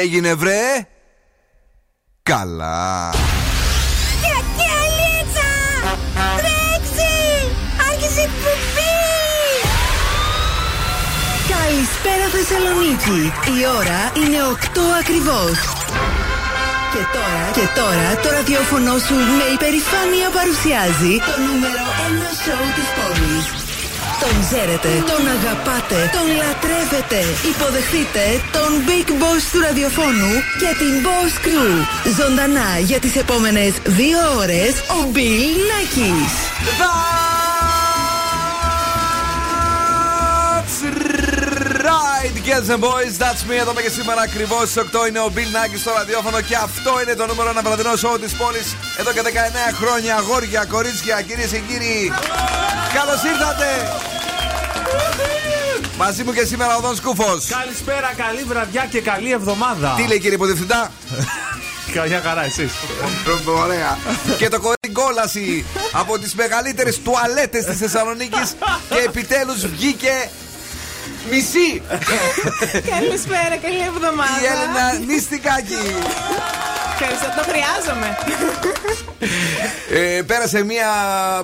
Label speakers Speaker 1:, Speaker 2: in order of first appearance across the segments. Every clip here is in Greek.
Speaker 1: έγινε βρε; Καλά.
Speaker 2: Κακιαλίτσα Τρέξει. Άρχισε εκπομπή.
Speaker 3: Καλησπέρα Θεσσαλονίκη. Η ώρα είναι 8 ακριβώς και τώρα, και τώρα το ραδιόφωνο σου με υπερηφάνεια παρουσιάζει το νούμερο 1 σοου της πόλης. Τον ξέρετε, τον αγαπάτε, τον λατρεύετε. Υποδεχτείτε τον Big Boss του ραδιοφώνου και την Boss Crew. Ζωντανά για τις επόμενες δύο ώρες ο Bill Nackis.
Speaker 1: Right, girls and boys, that's me. Εδώ και σήμερα ακριβώς στις 8 είναι ο Bill Nackis στο ραδιόφωνο και αυτό είναι το νούμερο ένα βραδινό σοου της πόλης εδώ και 19 χρόνια. Αγόρια, κορίτσια, κυρίες και κύριοι. Καλώς ήρθατε! Μαζί μου και σήμερα ο Δον Σκούφος.
Speaker 4: Καλησπέρα, καλή βραδιά και καλή εβδομάδα.
Speaker 1: Τι λέει κύριε Υποδιευθυντά.
Speaker 4: Καλιά χαρά, εσείς.
Speaker 1: Ωραία. και το κορίτσι κόλαση από τις μεγαλύτερες τουαλέτες της Θεσσαλονίκης και επιτέλους βγήκε Μισή!
Speaker 5: Καλησπέρα, καλή εβδομάδα.
Speaker 1: Η Έλενα Νίστικάκη.
Speaker 5: Ευχαριστώ, το χρειάζομαι.
Speaker 1: Ε, πέρασε μια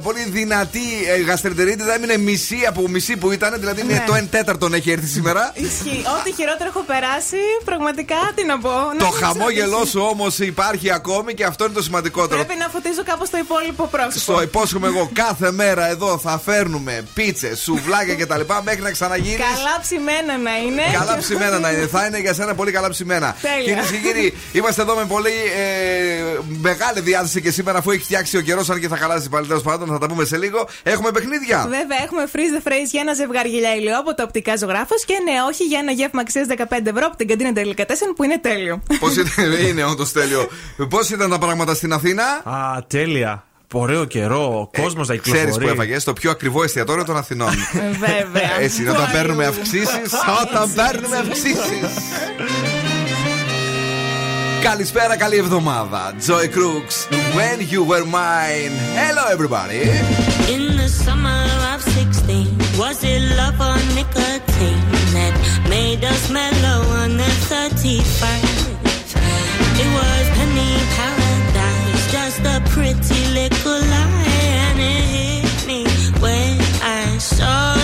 Speaker 1: πολύ δυνατή ε, γαστρεντερίτιδα. Έμεινε μισή από μισή που ήταν. Δηλαδή
Speaker 5: Ναι.
Speaker 1: το 1 τέταρτον έχει έρθει σήμερα.
Speaker 5: Ισχύει. Ό,τι χειρότερο έχω περάσει, πραγματικά τι να πω.
Speaker 1: Το
Speaker 5: Να μην
Speaker 1: χαμόγελό
Speaker 5: ξέρω
Speaker 1: σου όμως υπάρχει ακόμη και αυτό είναι το
Speaker 5: τι.
Speaker 1: σημαντικότερο.
Speaker 5: Πρέπει να φωτίζω κάπως το υπόλοιπο πρόσωπο.
Speaker 1: Στο υπόσχομαι εγώ κάθε μέρα εδώ θα φέρνουμε πίτσες, σουβλάκια κτλ. μέχρι να ξαναγίνεις.
Speaker 5: Καλά ψημένα να είναι.
Speaker 1: Καλά ψημένα να είναι. Θα είναι για σένα πολύ καλά ψημένα.
Speaker 5: Τέλεια.
Speaker 1: Κυρίες και κύριοι, είμαστε εδώ με πολύ ε, μεγάλη διάθεση και σήμερα αφού έχει φτιάξει ο καιρός, αν και θα χαλάσει πάλι τέλος πάντων, θα τα πούμε σε λίγο. Έχουμε παιχνίδια.
Speaker 5: Βέβαια, έχουμε freeze the phrase για ένα ζευγάρι γυαλιά ηλιό από το οπτικά ζωγράφος και ναι, όχι για ένα γεύμα αξίας 15 ευρώ από την καντίνα Τελικατέσεν που είναι τέλειο.
Speaker 1: Πώς ήταν, είναι όντως τέλειο. Πώς ήταν τα πράγματα στην Αθήνα;
Speaker 4: Α, τέλεια. Ωραίο καιρό, ο κόσμος να
Speaker 1: Ξέρεις
Speaker 4: κυκλοφορεί.
Speaker 1: που έφαγες το πιο ακριβό εστιατόριο των Αθηνών.
Speaker 5: Βέβαια.
Speaker 1: Έτσι είναι όταν παίρνουμε αυξήσεις. Όταν παίρνουμε αυξήσεις. Καλησπέρα, καλή εβδομάδα. Joy Crooks, When You Were Mine. Hello, everybody.
Speaker 6: In the summer of 16, was it love or nicotine that made us mellow on the 31st? It was penny paradise, just a pretty little lie, and it hit me when I saw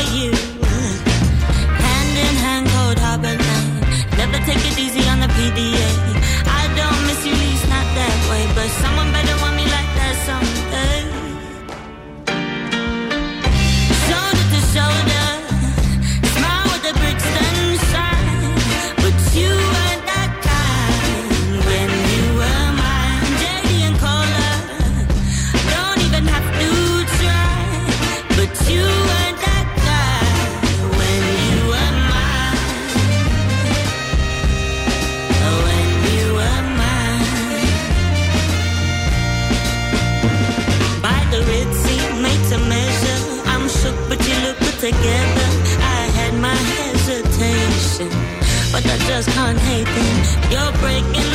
Speaker 6: Together. I had my hesitation, but I just can't hate them. You're breaking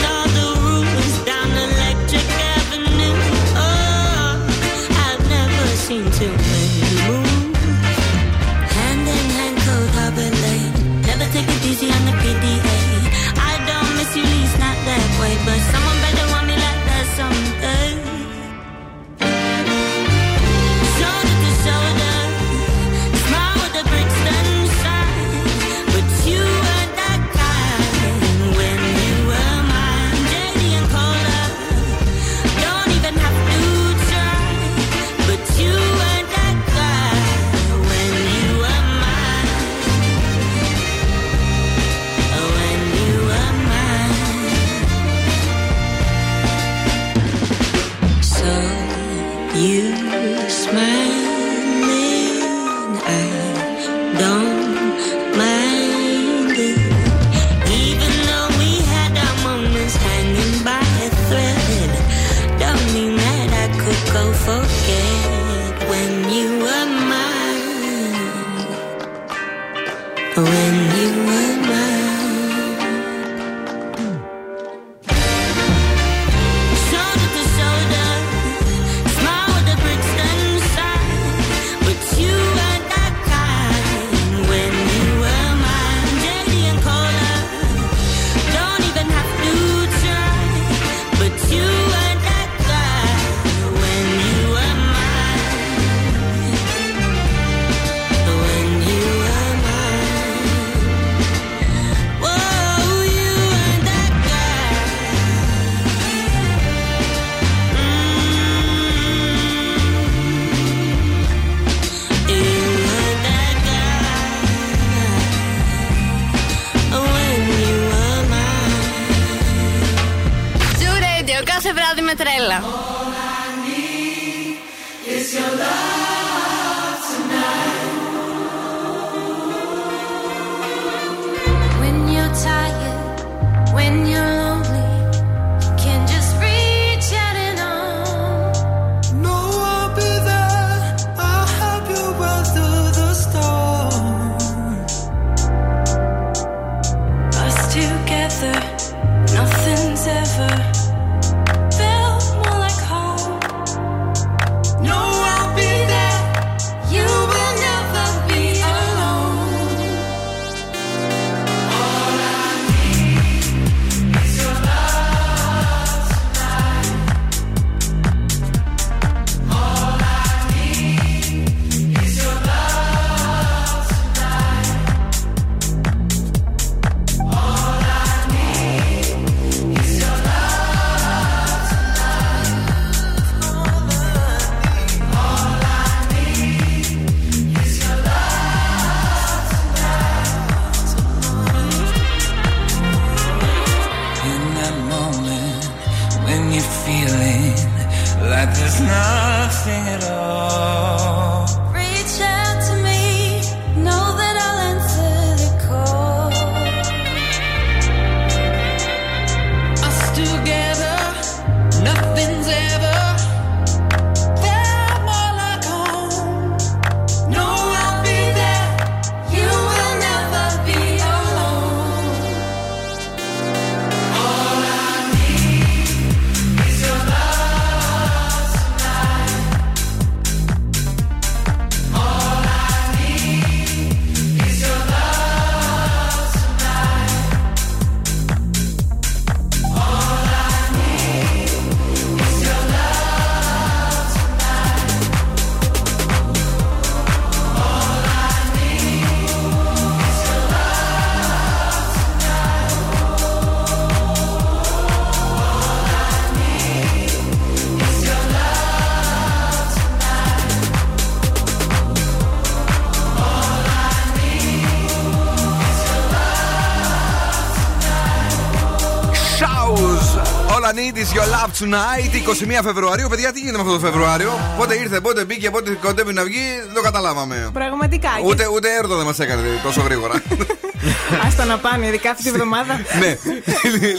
Speaker 1: tonight, 21 Φεβρουαρίου. Παιδιά, τι γίνεται με αυτό το Φεβρουάριο; Πότε ήρθε, πότε μπήκε, πότε κοντεύει να βγει, δεν το καταλάβαμε.
Speaker 5: Πραγματικά.
Speaker 1: Ούτε, ούτε έρωτα δεν μας έκανε τόσο γρήγορα.
Speaker 5: Άστα να πάνε, ειδικά αυτή τη βδομάδα.
Speaker 1: ναι.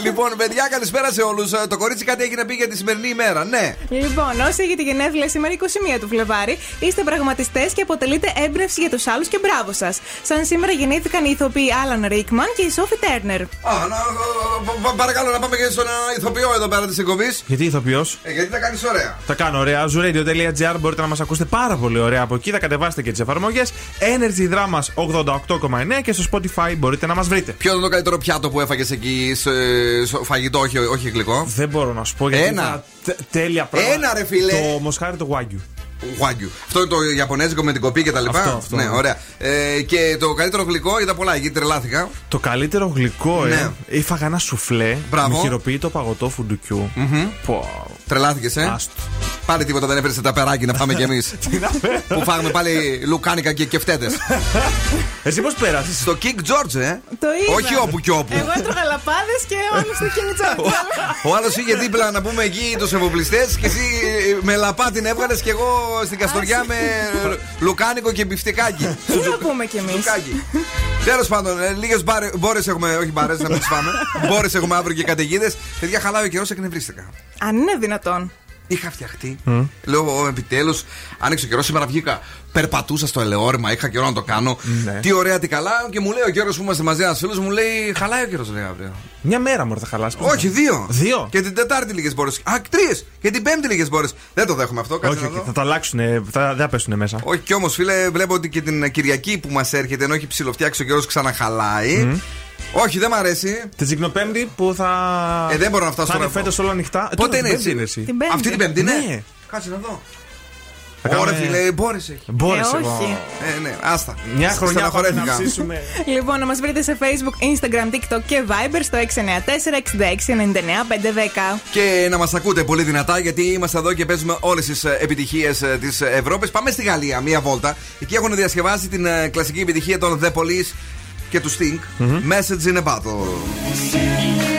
Speaker 1: λοιπόν, παιδιά, καλησπέρα σε όλους. Το κορίτσι κάτι έχει να πει για τη σημερινή ημέρα. Ναι.
Speaker 5: Λοιπόν, όσοι έχετε γενέθλια σήμερα 21 του Φλεβάρι, είστε πραγματιστές και αποτελείτε έμπνευση για τους άλλους και μπράβο σας. Σαν σήμερα γεννήθηκαν οι ηθοποιοί Άλαν Ρίκμαν και η Σόφι Τέρνερ.
Speaker 1: Α, να, πα- πα- παρακαλώ να πάμε και στον α, ηθοποιό εδώ πέρα της εκπομπής.
Speaker 4: Γιατί ηθοποιός;
Speaker 1: Ε, γιατί τα κάνεις ωραία.
Speaker 4: Τα κάνω ωραία. Zuradio.gr μπορείτε να μας ακούσετε πάρα πολύ ωραία από εκεί. Θα κατεβάσετε και τις εφαρμογές. Energy Dramas 88,9 και στο Spotify μπορείτε να μας βρείτε.
Speaker 1: Ποιο ήταν το καλύτερο πιάτο που έφαγες εκεί, στο, στο φαγητό, όχι, όχι γλυκό;
Speaker 4: Δεν μπορώ να σου πω γιατί.
Speaker 1: Ένα.
Speaker 4: θα- τε- τέλεια πράγματα.
Speaker 1: Ένα, ρε φίλε.
Speaker 4: Το μοσχάρι το Wagyu.
Speaker 1: Wagyu. Αυτό είναι το Ιαπωνέζικο με την κοπή και τα λοιπά;
Speaker 4: Αυτό, αυτό.
Speaker 1: Ναι, ωραία. Ε, και το καλύτερο γλυκό είδα πολλά, εκεί τρελάθηκα.
Speaker 4: Το καλύτερο γλυκό,
Speaker 1: Ναι.
Speaker 4: ε. Είχα ένα σουφλέ
Speaker 1: Μπράβο.
Speaker 4: με χειροποίητο παγωτό φουντουκιού. Πω.
Speaker 1: Τρελάθηκες, ε.
Speaker 4: Άστο.
Speaker 1: Πάλι τίποτα δεν έφερε τα περάκι να πάμε κι εμείς. που φάγαμε πάλι λουκάνικα και κεφτέτες.
Speaker 4: Εσύ πώς πέρασες;
Speaker 1: Στο King George, ε.
Speaker 5: Το είδα.
Speaker 1: Όχι όπου κι όπου.
Speaker 5: Εγώ έτρωγα λαπάδες και όλο στο κινητό.
Speaker 1: Ο άλλος είχε δίπλα να πούμε εκεί τους εφοπλιστέ και εσύ ε, με λαπά την έβγαλες και εγώ στην Καστοριά με λουκάνικο και μπιφτεκάκι.
Speaker 5: Τι να πούμε κι εμείς;
Speaker 1: Λουκάκι. Τέλος πάντων, λίγες μπόρες έχουμε, όχι μπάρες, να μην τις φάμε. Μπόρες έχουμε αύριο και καταιγίδες. Παιδιά, χαλάει ο καιρός, εκνευρίστηκα.
Speaker 5: Αν είναι δυνατόν.
Speaker 1: Είχα φτιαχτεί. Λέω επιτέλους, άνοιξε ο καιρός. Σήμερα βγήκα. Περπατούσα στο Ελαιόρεμα, είχα καιρό να το κάνω.
Speaker 4: Ναι.
Speaker 1: Τι ωραία, τι καλά. Και μου λέει ο καιρό που είμαστε μαζί, ένας φίλος μου λέει: Χαλάει ο καιρός, λέει αύριο.
Speaker 4: Μια μέρα μου θα χαλάσει.
Speaker 1: Όχι, δύο.
Speaker 4: Δύο;
Speaker 1: Και την Τετάρτη λίγες μπόρες. Α, τρεις. Και την Πέμπτη λίγες μπόρες. Δεν το δέχομαι αυτό. Κάτσε
Speaker 4: Όχι,
Speaker 1: να
Speaker 4: όχι,
Speaker 1: δω.
Speaker 4: θα το αλλάξουν. Θα, δεν θα πέσουν μέσα.
Speaker 1: Όχι, κι όμως, φίλε, βλέπω ότι και την Κυριακή που μας έρχεται, ενώ έχει ψηλοφτιάξει ο καιρός, ξαναχαλάει. Όχι, δεν μ' αρέσει.
Speaker 4: Την Τζιγνοπέμπτη που θα.
Speaker 1: Ε, δεν μπορώ να φτάσω
Speaker 4: Θα είναι
Speaker 1: τώρα.
Speaker 4: φέτο όλα ανοιχτά. Ε,
Speaker 1: Πότε
Speaker 4: τώρα
Speaker 1: είναι
Speaker 4: την
Speaker 1: εσύ;
Speaker 4: Πέμπτη εσύ.
Speaker 5: Την Πέμπτη.
Speaker 1: Αυτή την Πέμπτη, ναι.
Speaker 4: Ναι.
Speaker 1: Κάτσε να δω.
Speaker 4: Θα
Speaker 1: Ωραία,
Speaker 4: κάνουμε-
Speaker 1: φίλε, μπόρε έχει.
Speaker 4: Μπόρεσε.
Speaker 5: Ε, όχι.
Speaker 1: Ε, ναι, άστα.
Speaker 4: Μια χρονιά πάμε να
Speaker 1: Στεναχωρέθηκα.
Speaker 4: ψήσουμε.
Speaker 5: Λοιπόν, να μας βρείτε σε Facebook, Instagram, TikTok και Viber στο 694-6699-510.
Speaker 1: Και να μας ακούτε πολύ δυνατά, γιατί είμαστε εδώ και παίζουμε όλες τις επιτυχίες της Ευρώπης. Πάμε στη Γαλλία, μία βόλτα. Εκεί έχουν διασκευάσει την ε, κλασική επιτυχία των The Police και του Sting. Message in a Battle.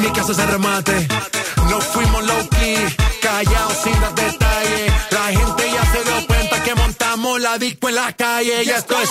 Speaker 7: En mi casa se remate. No fuimos low key, callados sin dar detalles. La gente ya se dio cuenta que montamos la disco en la calle. Y esto es.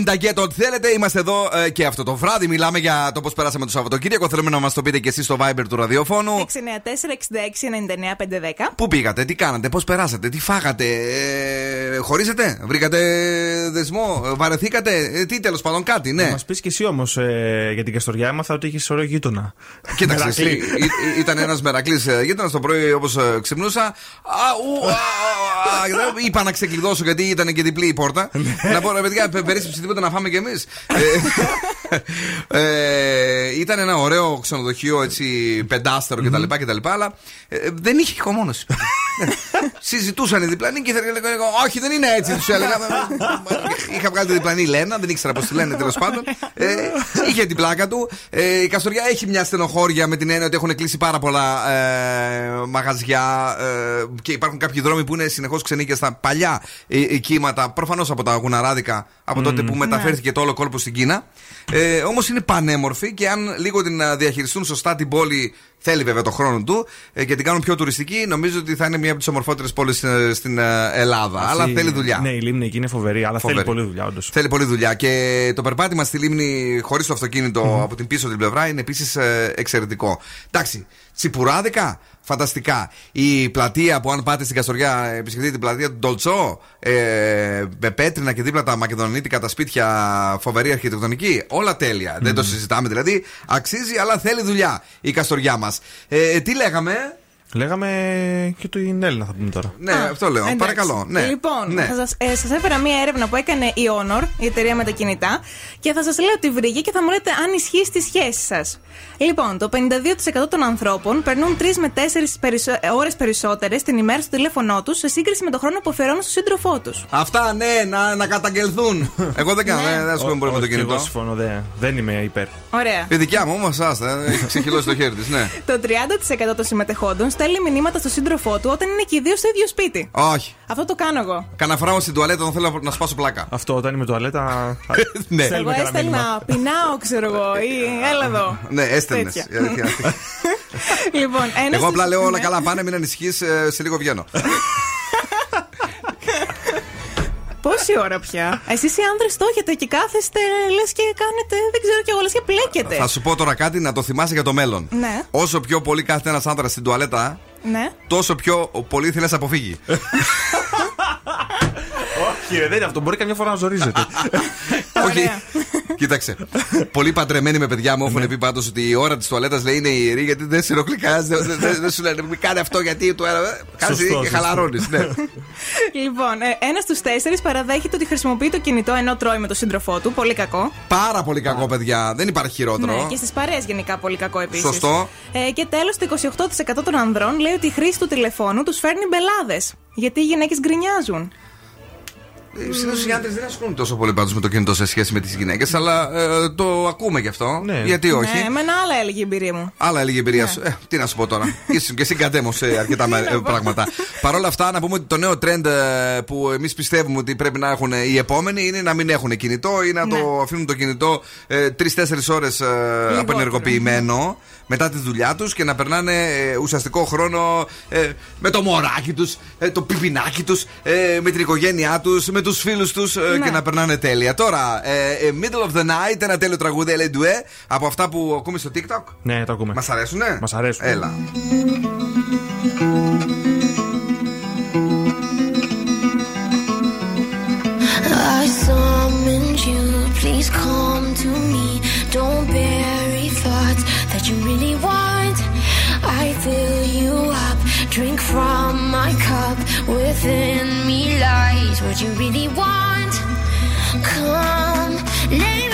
Speaker 8: In
Speaker 1: the ghetto, in the ghetto, ό,τι θέλετε. Είμαστε εδώ ε, και αυτό το βράδυ. Μιλάμε για το πώ περάσαμε το Σαββατοκύριακο. Θέλουμε να μα το πείτε και εσεί στο Viber του ραδιοφώνου.
Speaker 5: 694-6699-510.
Speaker 1: Πού πήγατε, τι κάνατε, πώ περάσατε, τι φάγατε, ε, χωρίσατε, βρήκατε δεσμό, ε, βαρεθήκατε, ε, τι τέλο πάντων, κάτι, ναι.
Speaker 4: Να μα πει και εσύ όμω για την Καστοριά, έμαθα ότι έχει ωραίο γείτονα.
Speaker 1: Κοίταξε,
Speaker 4: Μερακλή.
Speaker 1: εσύ, ή- ήταν ένα μερακλή γείτονα το πρωί όπω ξυπνούσα. Α, ου, α, α, α, δεν Είπα να ξεκλειδώσω γιατί ήταν και διπλή η πόρτα. να πω ρε παιδιά, πε- περίσσεψε τίποτα να φάμε κι εμείς. ε, ήταν ένα ωραίο ξενοδοχείο έτσι πεντάστερο κτλ. κτλ, Αλλά ε, δεν είχε ηχομόνωση. Συζητούσαν οι διπλανοί και ήθελα να λέγω, Όχι, δεν είναι έτσι, τους έλεγα. Είχα βγάλει τη διπλανή Λένα, δεν ήξερα πώς τη λένε τέλος πάντων. Ε, είχε την πλάκα του. Ε, η Καστοριά έχει μια στενοχώρια με την έννοια ότι έχουν κλείσει πάρα πολλά ε, μαγαζιά ε, και υπάρχουν κάποιοι δρόμοι που είναι συνεχώς ξενοί και στα παλιά ε, ε, κύματα. Προφανώς από τα γουναράδικα, από τότε που μεταφέρθηκε το όλο κόλπο στην Κίνα. Ε, Όμως είναι πανέμορφη και αν λίγο την α, διαχειριστούν σωστά την πόλη Θέλει βέβαια το χρόνο του ε, και την κάνουν πιο τουριστική. Νομίζω ότι θα είναι μία από τις ομορφότερες πόλεις στην ε, Ελλάδα. Αλλά
Speaker 4: Αυτή-
Speaker 1: θέλει δουλειά.
Speaker 4: Ναι, η λίμνη εκεί είναι φοβερή, αλλά
Speaker 1: Φοβερή.
Speaker 4: θέλει πολλή δουλειά, όντως.
Speaker 1: Θέλει πολλή δουλειά. Και το περπάτημα στη λίμνη χωρίς το αυτοκίνητο από την πίσω την πλευρά είναι επίσης εξαιρετικό. Εντάξει, τσιπουράδικα, φανταστικά. Η πλατεία που αν πάτε στην Καστοριά, επισκεφτείτε την πλατεία του Ντολτσό, ε, με πέτρινα και δίπλα τα μακεδονίτικα τα σπίτια, φοβερή αρχιτεκτονική. Όλα τέλεια. Δεν το συζητάμε δηλαδή. Αξίζει, αλλά θέλει δουλειά η Καστοριά μας. Ε, τι λέγαμε;
Speaker 4: Λέγαμε και την Έλληνα θα πούμε τώρα.
Speaker 1: Ναι,
Speaker 5: Α,
Speaker 1: αυτό λέω.
Speaker 5: εντάξει.
Speaker 1: Παρακαλώ. Ναι.
Speaker 5: Λοιπόν,
Speaker 1: ναι.
Speaker 5: θα σας, ε, σας έφερα μία έρευνα που έκανε η Honor, η εταιρεία με τα κινητά, και θα σας λέω τη βρήκε και θα μου λέτε αν ισχύει στη σχέση σας. Λοιπόν, το 52% των ανθρώπων περνούν 3 με 4 περισσο... ώρες περισσότερες την ημέρα στο τηλέφωνό τους σε σύγκριση με το χρόνο που αφιερώνουν στον σύντροφό τους.
Speaker 1: Αυτά ναι, να, να καταγγελθούν. Εγώ δεν κάνω,
Speaker 5: Ναι.
Speaker 1: δεν ασχολούμαι πολύ με το
Speaker 4: Όχι, Εγώ
Speaker 1: κινητό.
Speaker 4: συμφωνώ, δεν, δεν είμαι υπέρ.
Speaker 5: Ωραία.
Speaker 1: Η δικιά μου όμως, άστα, έχει ξεχυλώσει το χέρι της, ναι.
Speaker 5: Το 30% των συμμετεχόντων στέλνει μηνύματα στον σύντροφό του όταν είναι και οι δύο στο ίδιο σπίτι.
Speaker 1: Όχι.
Speaker 5: Αυτό το κάνω εγώ.
Speaker 1: Κανένα φράμα στην τουαλέτα όταν θέλω να σπάσω πλάκα.
Speaker 4: Αυτό όταν είμαι τουαλέτα.
Speaker 1: Ναι.
Speaker 5: Εγώ
Speaker 4: Θέλουμε κανένα μήνυμα.
Speaker 5: έστελνα, πεινάω, ξέρω εγώ, ή έλα εδώ.
Speaker 1: Ναι, έστελνες.
Speaker 5: Τέτοια. λοιπόν, ένας
Speaker 1: Εγώ απλά
Speaker 5: στους-
Speaker 1: λέω όλα
Speaker 5: ναι.
Speaker 1: καλά πάνε, μην ανησυχείς, σε λίγο βγαίνω.
Speaker 5: Πόση ώρα πια; Εσείς οι άνδρες το έχετε και κάθεστε, λες και κάνετε, δεν ξέρω κι εγώ, λες και πλέκετε.
Speaker 1: Θα σου πω τώρα κάτι να το θυμάσαι για το μέλλον.
Speaker 5: Ναι.
Speaker 1: Όσο πιο πολύ κάθεται ένας άντρα στην τουαλέτα,
Speaker 5: Ναι.
Speaker 1: τόσο πιο πολύ θέλει να σε αποφύγει.
Speaker 4: Όχι, ρε, δεν είναι αυτό. Μπορεί καμιά φορά να ζορίζεται.
Speaker 1: Όχι.
Speaker 5: Ωραία.
Speaker 1: Κοίταξε. Πολλοί παντρεμένοι με παιδιά μου έχουν πει πάντως ότι η ώρα της τουαλέτας λέει είναι ιερή γιατί δεν σε ενοχλεί κανένα. Δεν δεν- δεν σου λένε μην κάνει αυτό γιατί του Κάνει
Speaker 4: Σωστό,
Speaker 1: και
Speaker 4: σωστό.
Speaker 1: χαλαρώνεις. Ναι.
Speaker 5: Λοιπόν, ένας στους τέσσερις παραδέχεται ότι χρησιμοποιεί το κινητό ενώ τρώει με τον σύντροφό του. Πολύ κακό.
Speaker 1: Πάρα πολύ κακό, παιδιά. Δεν υπάρχει χειρότερο.
Speaker 5: Ναι, και στις παρέες γενικά πολύ κακό επίσης.
Speaker 1: Σωστό.
Speaker 5: Ε, και τέλος, το 28% των ανδρών λέει ότι η χρήση του τηλεφώνου τους φέρνει μπελάδες. Γιατί οι γυναίκες γκρινιάζουν.
Speaker 1: Συνήθως οι άντρες δεν ασχολούνται τόσο πολύ πάντως με το κινητό σε σχέση με τις γυναίκες, αλλά ε, το ακούμε γι' αυτό.
Speaker 4: Ναι.
Speaker 1: Γιατί όχι;
Speaker 5: Ναι, εμένα άλλα έλεγε η εμπειρία μου.
Speaker 1: Άλλα έλεγε η εμπειρία
Speaker 5: Ναι.
Speaker 1: σου. Ε, τι να σου πω τώρα. Ήσουν και εσύ κατέμο σε αρκετά με- ε, πράγματα. Παρ' όλα αυτά, να πούμε ότι το νέο trend ε, που εμείς πιστεύουμε ότι πρέπει να έχουν οι επόμενοι είναι να μην έχουν κινητό ή να
Speaker 5: Ναι.
Speaker 1: το αφήνουν το κινητό τρει-τέσσερι ώρες απενεργοποιημένο μετά τη δουλειά τους και να περνάνε ε, ουσιαστικό χρόνο ε, με το μωράκι τους, το πιπινάκι τους, με την οικογένειά τους, με τους φίλους τους
Speaker 5: Ναι.
Speaker 1: και να περνάνε τέλεια. Τώρα, ε, ε, Middle of the Night, ένα τέλειο τραγούδι Ελεντουέ από αυτά που ακούμε στο TikTok.
Speaker 4: Ναι, το ακούμε.
Speaker 1: Μας αρέσουνε;
Speaker 4: Μας αρέσουν.
Speaker 1: Έλα.
Speaker 9: I summoned you, please come to me. Don't bury that you really want. I fill you up, drink from my cup. Within me lies what you really want. Come, lay me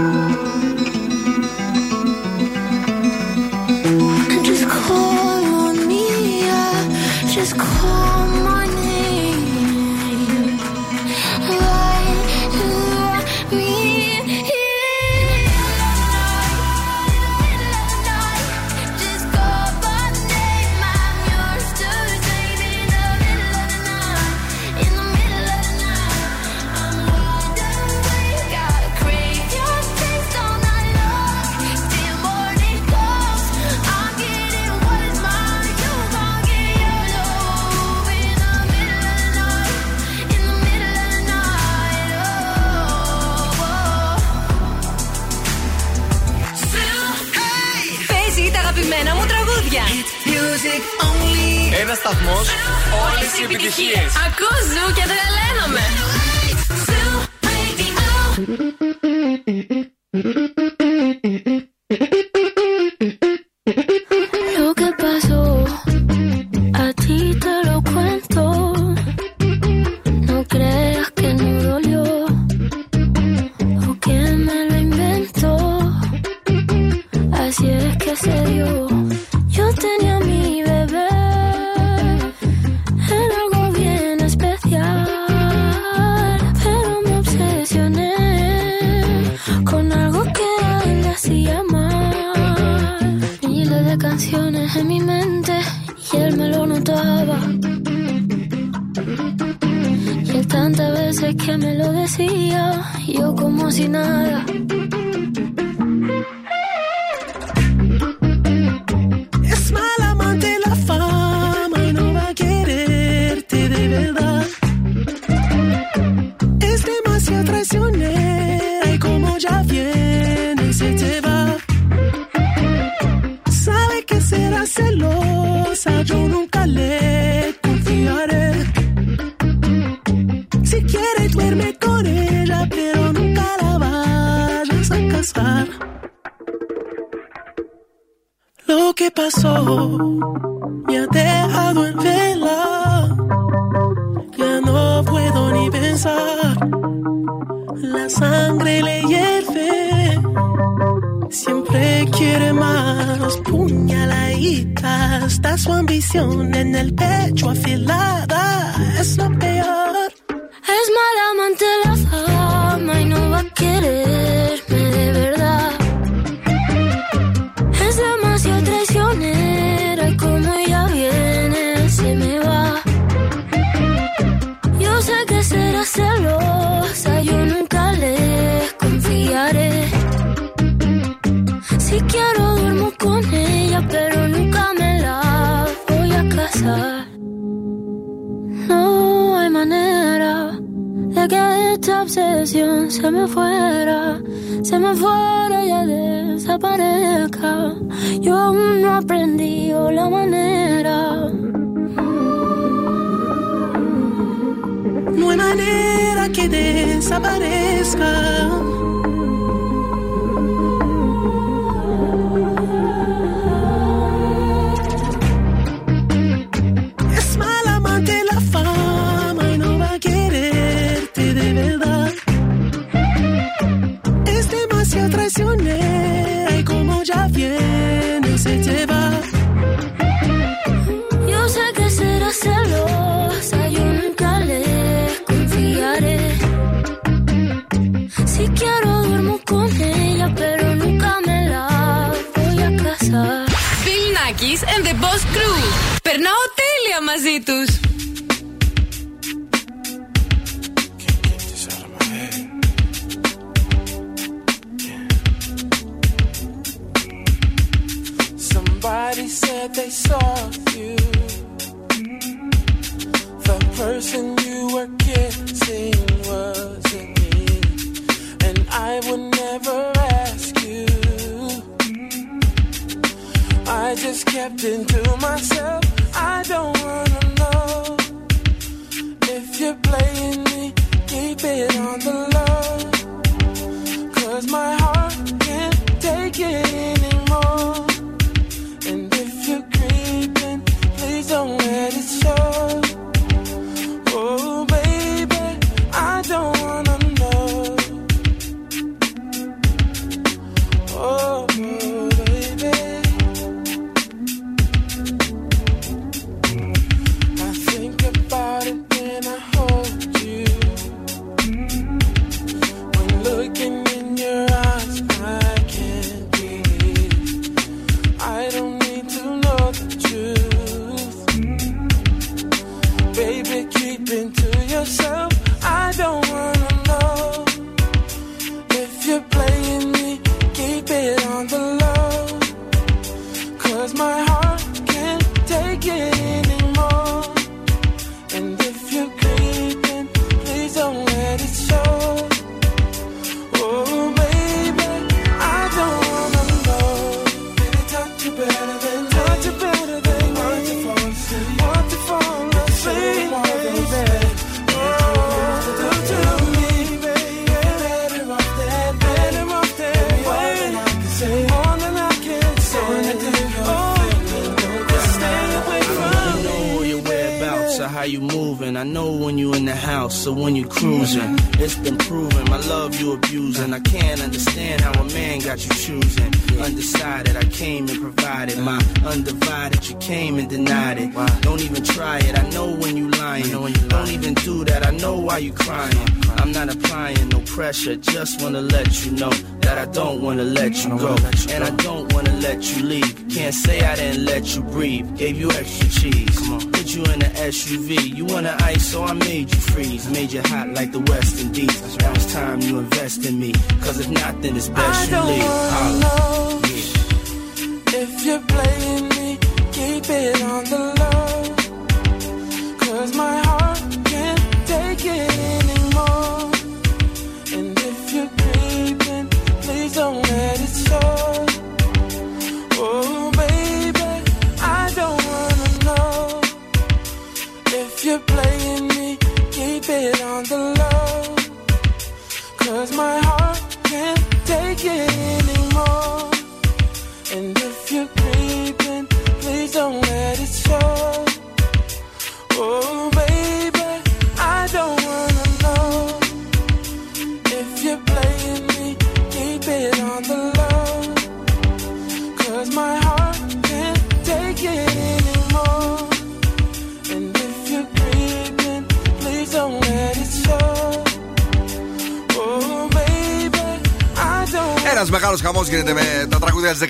Speaker 9: Thank you.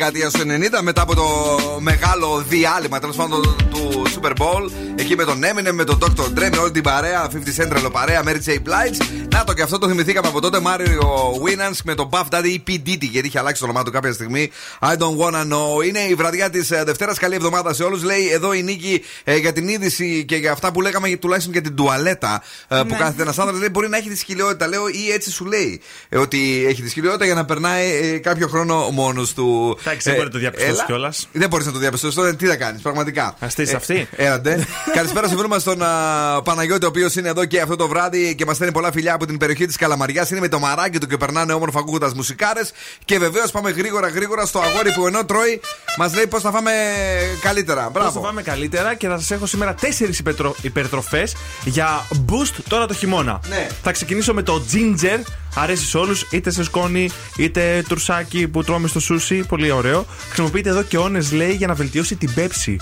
Speaker 1: Δεκαετία του 90 μετά από το μεγάλο διάλειμμα τέλος πάντων του Super Bowl. Εκεί με τον Eminem, με τον Dr. Dre, με όλη την παρέα, 50 Central παρέα, Mary J. Blige. Να το και αυτό το θυμηθήκαμε από τότε. Μάριο Winans με τον Buff Daddy ή P. Diddy, γιατί είχε αλλάξει το όνομά του κάποια στιγμή. I don't wanna know. Είναι η βραδιά της Δευτέρας. Καλή εβδομάδα σε όλους. Λέει εδώ η νίκη ε, για την είδηση και για αυτά που λέγαμε για- τουλάχιστον για την τουαλέτα ε, που
Speaker 10: Ναι.
Speaker 1: κάθεται ένας άντρα. Λέει μπορεί να έχει τη σκυλιότητα, λέω, ή έτσι σου λέει. ε, ότι έχει τη σκυλιότητα για να περνάει ε, κάποιο χρόνο μόνος του.
Speaker 4: Εντάξει, δεν μπορεί να το διαπιστώσει
Speaker 1: έλα.
Speaker 4: κιόλας.
Speaker 1: Δεν μπορείς να το διαπιστώσεις τώρα. Τι θα κάνεις, πραγματικά.
Speaker 4: Αστείς αυτή;
Speaker 1: Έλατε. Καλησπέρα σε φίλο μα τον α, Παναγιώτη, ο οποίος είναι εδώ και αυτό το βράδυ και μας στέλνει πολλά φιλιά από την περιοχή της Καλαμαριάς. Είναι με το μαράκι του και περνάνε όμορφα ακούγοντας μουσικάρες. Και βεβαίως πάμε γρήγορα γρήγορα στο αγόρι που ενώ τρώει, μας λέει πώς θα φάμε καλύτερα.
Speaker 4: Πώς θα
Speaker 1: Μπράβο.
Speaker 4: πάμε καλύτερα και θα σας έχω σήμερα τέσσερις υπερτροφές για boost τώρα το χειμώνα.
Speaker 1: Ναι.
Speaker 4: Θα ξεκινήσω με το ginger. Αρέσεις σε όλους, είτε σε σκόνη, είτε τουρσάκι που τρώμε στο σούσι. Πολύ ωραίο. Χρησιμοποιείται εδώ και όνες, λέει, για να βελτιώσει την πέψη.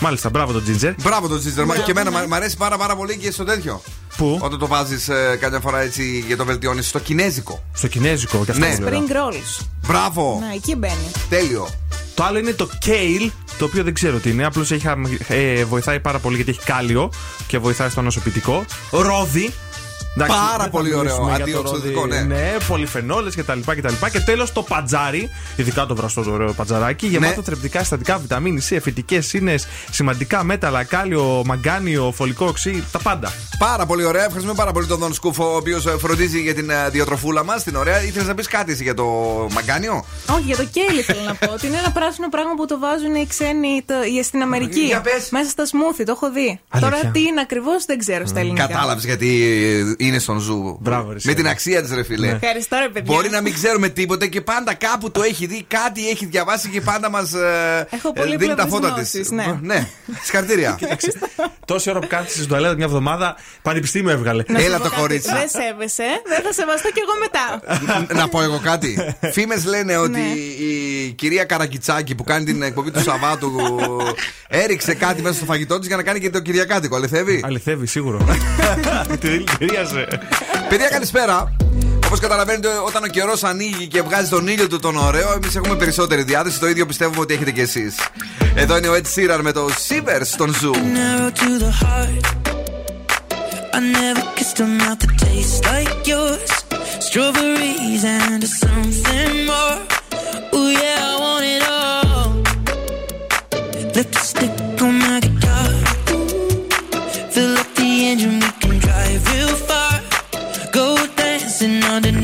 Speaker 4: Μάλιστα, μπράβο το ginger.
Speaker 1: Μπράβο το Τζίτζερ. Και εμένα μ' μ' αρέσει πάρα, πάρα πολύ και στο τέτοιο.
Speaker 4: Πού;
Speaker 1: Όταν το βάζεις ε, κάποια φορά έτσι για το βελτιώνεις. Στο κινέζικο.
Speaker 4: Στο κινέζικο, και αυτό
Speaker 1: Ναι.
Speaker 4: πολύ ωραίο.
Speaker 5: Spring rolls.
Speaker 1: Μπράβο.
Speaker 5: Να, εκεί μπαίνει.
Speaker 1: Τέλειο.
Speaker 4: Το άλλο είναι το kale, το οποίο δεν ξέρω τι είναι. Απλώς ε, βοηθάει πάρα πολύ γιατί έχει κάλιο και βοηθάει στο νοσοποιητικό. Ρόδι. Εντάξει,
Speaker 1: Πάρα
Speaker 4: δεν θα
Speaker 1: πολύ ωραίο.
Speaker 4: μιλήσουμε για το
Speaker 1: Αντιοξυδοτικό,
Speaker 4: ρόδι.
Speaker 1: ναι.
Speaker 4: Ναι, πολυφενόλε κτλ. κτλ. Και τέλος το πατζάρι, ειδικά το βραστό το ωραίο πατζαράκι, γεμάτο
Speaker 1: Ναι.
Speaker 4: θρεπτικά συστατικά, βιταμίνη C, φυτικέ ίνε, σημαντικά μέταλλα, κάλιο, μαγκάνιο, φωλικό οξύ, τα πάντα.
Speaker 1: Πάρα πολύ ωραία. Ευχαριστούμε πάρα πολύ τον Δον Σκούφο, ο οποίος φροντίζει για την ε, διατροφούλα μας. Την ωραία. Ήθελες να πεις κάτι εσύ για το μαγκάνιο;
Speaker 5: Όχι, για το κέιλι θέλω να πω. Ότι είναι ένα πράσινο πράγμα που το βάζουν οι ξένοι το, οι- στην Αμερική.
Speaker 1: Για πες.
Speaker 5: Μέσα στα σμούθι, το έχω δει.
Speaker 1: Αλήθεια.
Speaker 5: Τώρα τι είναι ακριβώς δεν ξέρω στα ελληνικά.
Speaker 1: Κατάλαβες γιατί ε, είναι στον ζου.
Speaker 4: Μπράβο, ρε,
Speaker 1: Με
Speaker 4: Σέρι.
Speaker 1: την αξία της, ρε φίλε.
Speaker 5: Ευχαριστώ, ρε παιδιά.
Speaker 1: Μπορεί να μην ξέρουμε τίποτε και πάντα κάπου το έχει δει, κάτι έχει διαβάσει και πάντα μας
Speaker 5: Έχω πολύ
Speaker 1: δίνει τα φώτα της.
Speaker 5: γνώσεις, ναι.
Speaker 1: ναι. Συγχαρητήρια.
Speaker 4: Τόση ώρα που κάθισε στην τουαλέτα μια εβδομάδα, πανεπιστήμιο έβγαλε.
Speaker 5: Να σου
Speaker 1: Έλα
Speaker 5: πω
Speaker 1: το
Speaker 5: κάτι,
Speaker 1: κορίτσι.
Speaker 5: Δεν σέβεσαι, δεν θα σεβαστώ κι εγώ μετά.
Speaker 1: να πω εγώ κάτι. Φήμες λένε ότι
Speaker 5: Ναι.
Speaker 1: η κυρία Καρακιτσάκη που κάνει την εκπομπή του Σαββάτου έριξε κάτι μέσα στο φαγητό της για να κάνει και το Κυριακάτικο. Αληθεύει;
Speaker 4: Αληθεύει, σίγουρο. Τη δηλητηρίασε.
Speaker 1: Παιδιά, καλησπέρα. Όπως καταλαβαίνετε, όταν ο καιρός ανοίγει και βγάζει τον ήλιο του τον ωραίο, εμείς έχουμε περισσότερη διάθεση. Το ίδιο πιστεύουμε ότι έχετε κι εσείς. Εδώ είναι ο Ed Sheeran με το Sivers στον Zoo.
Speaker 10: Narrow to the heart. I never kissed a mouth that tastes like yours. Strawberries and something more. Ooh yeah, I want it all. Lipstick dancing underneath the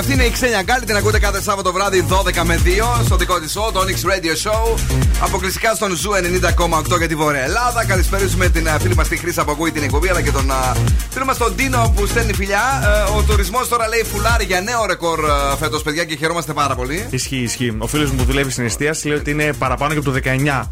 Speaker 1: Αυτή, είναι η Ξένια Γκάλη. Την ακούτε κάθε Σάββατο βράδυ 12 με 2 στο δικό της show, το Onyx Radio Show. Αποκλειστικά στον Zoo 90,8 για τη Βόρεια Ελλάδα. Καλησπέριζουμε την α, φίλη μας τη Χρήσα που ακούει την εκπομπή, αλλά και τον α, φίλο μας τον Τίνο που στέλνει φιλιά. Ε, Ο τουρισμός τώρα λέει φουλάρει για νέο ρεκόρ φέτος, παιδιά, και χαιρόμαστε πάρα πολύ.
Speaker 4: Ισχύει, ισχύει. Ο φίλος μου που δουλεύει στην εστίαση λέει ότι είναι παραπάνω και από το 19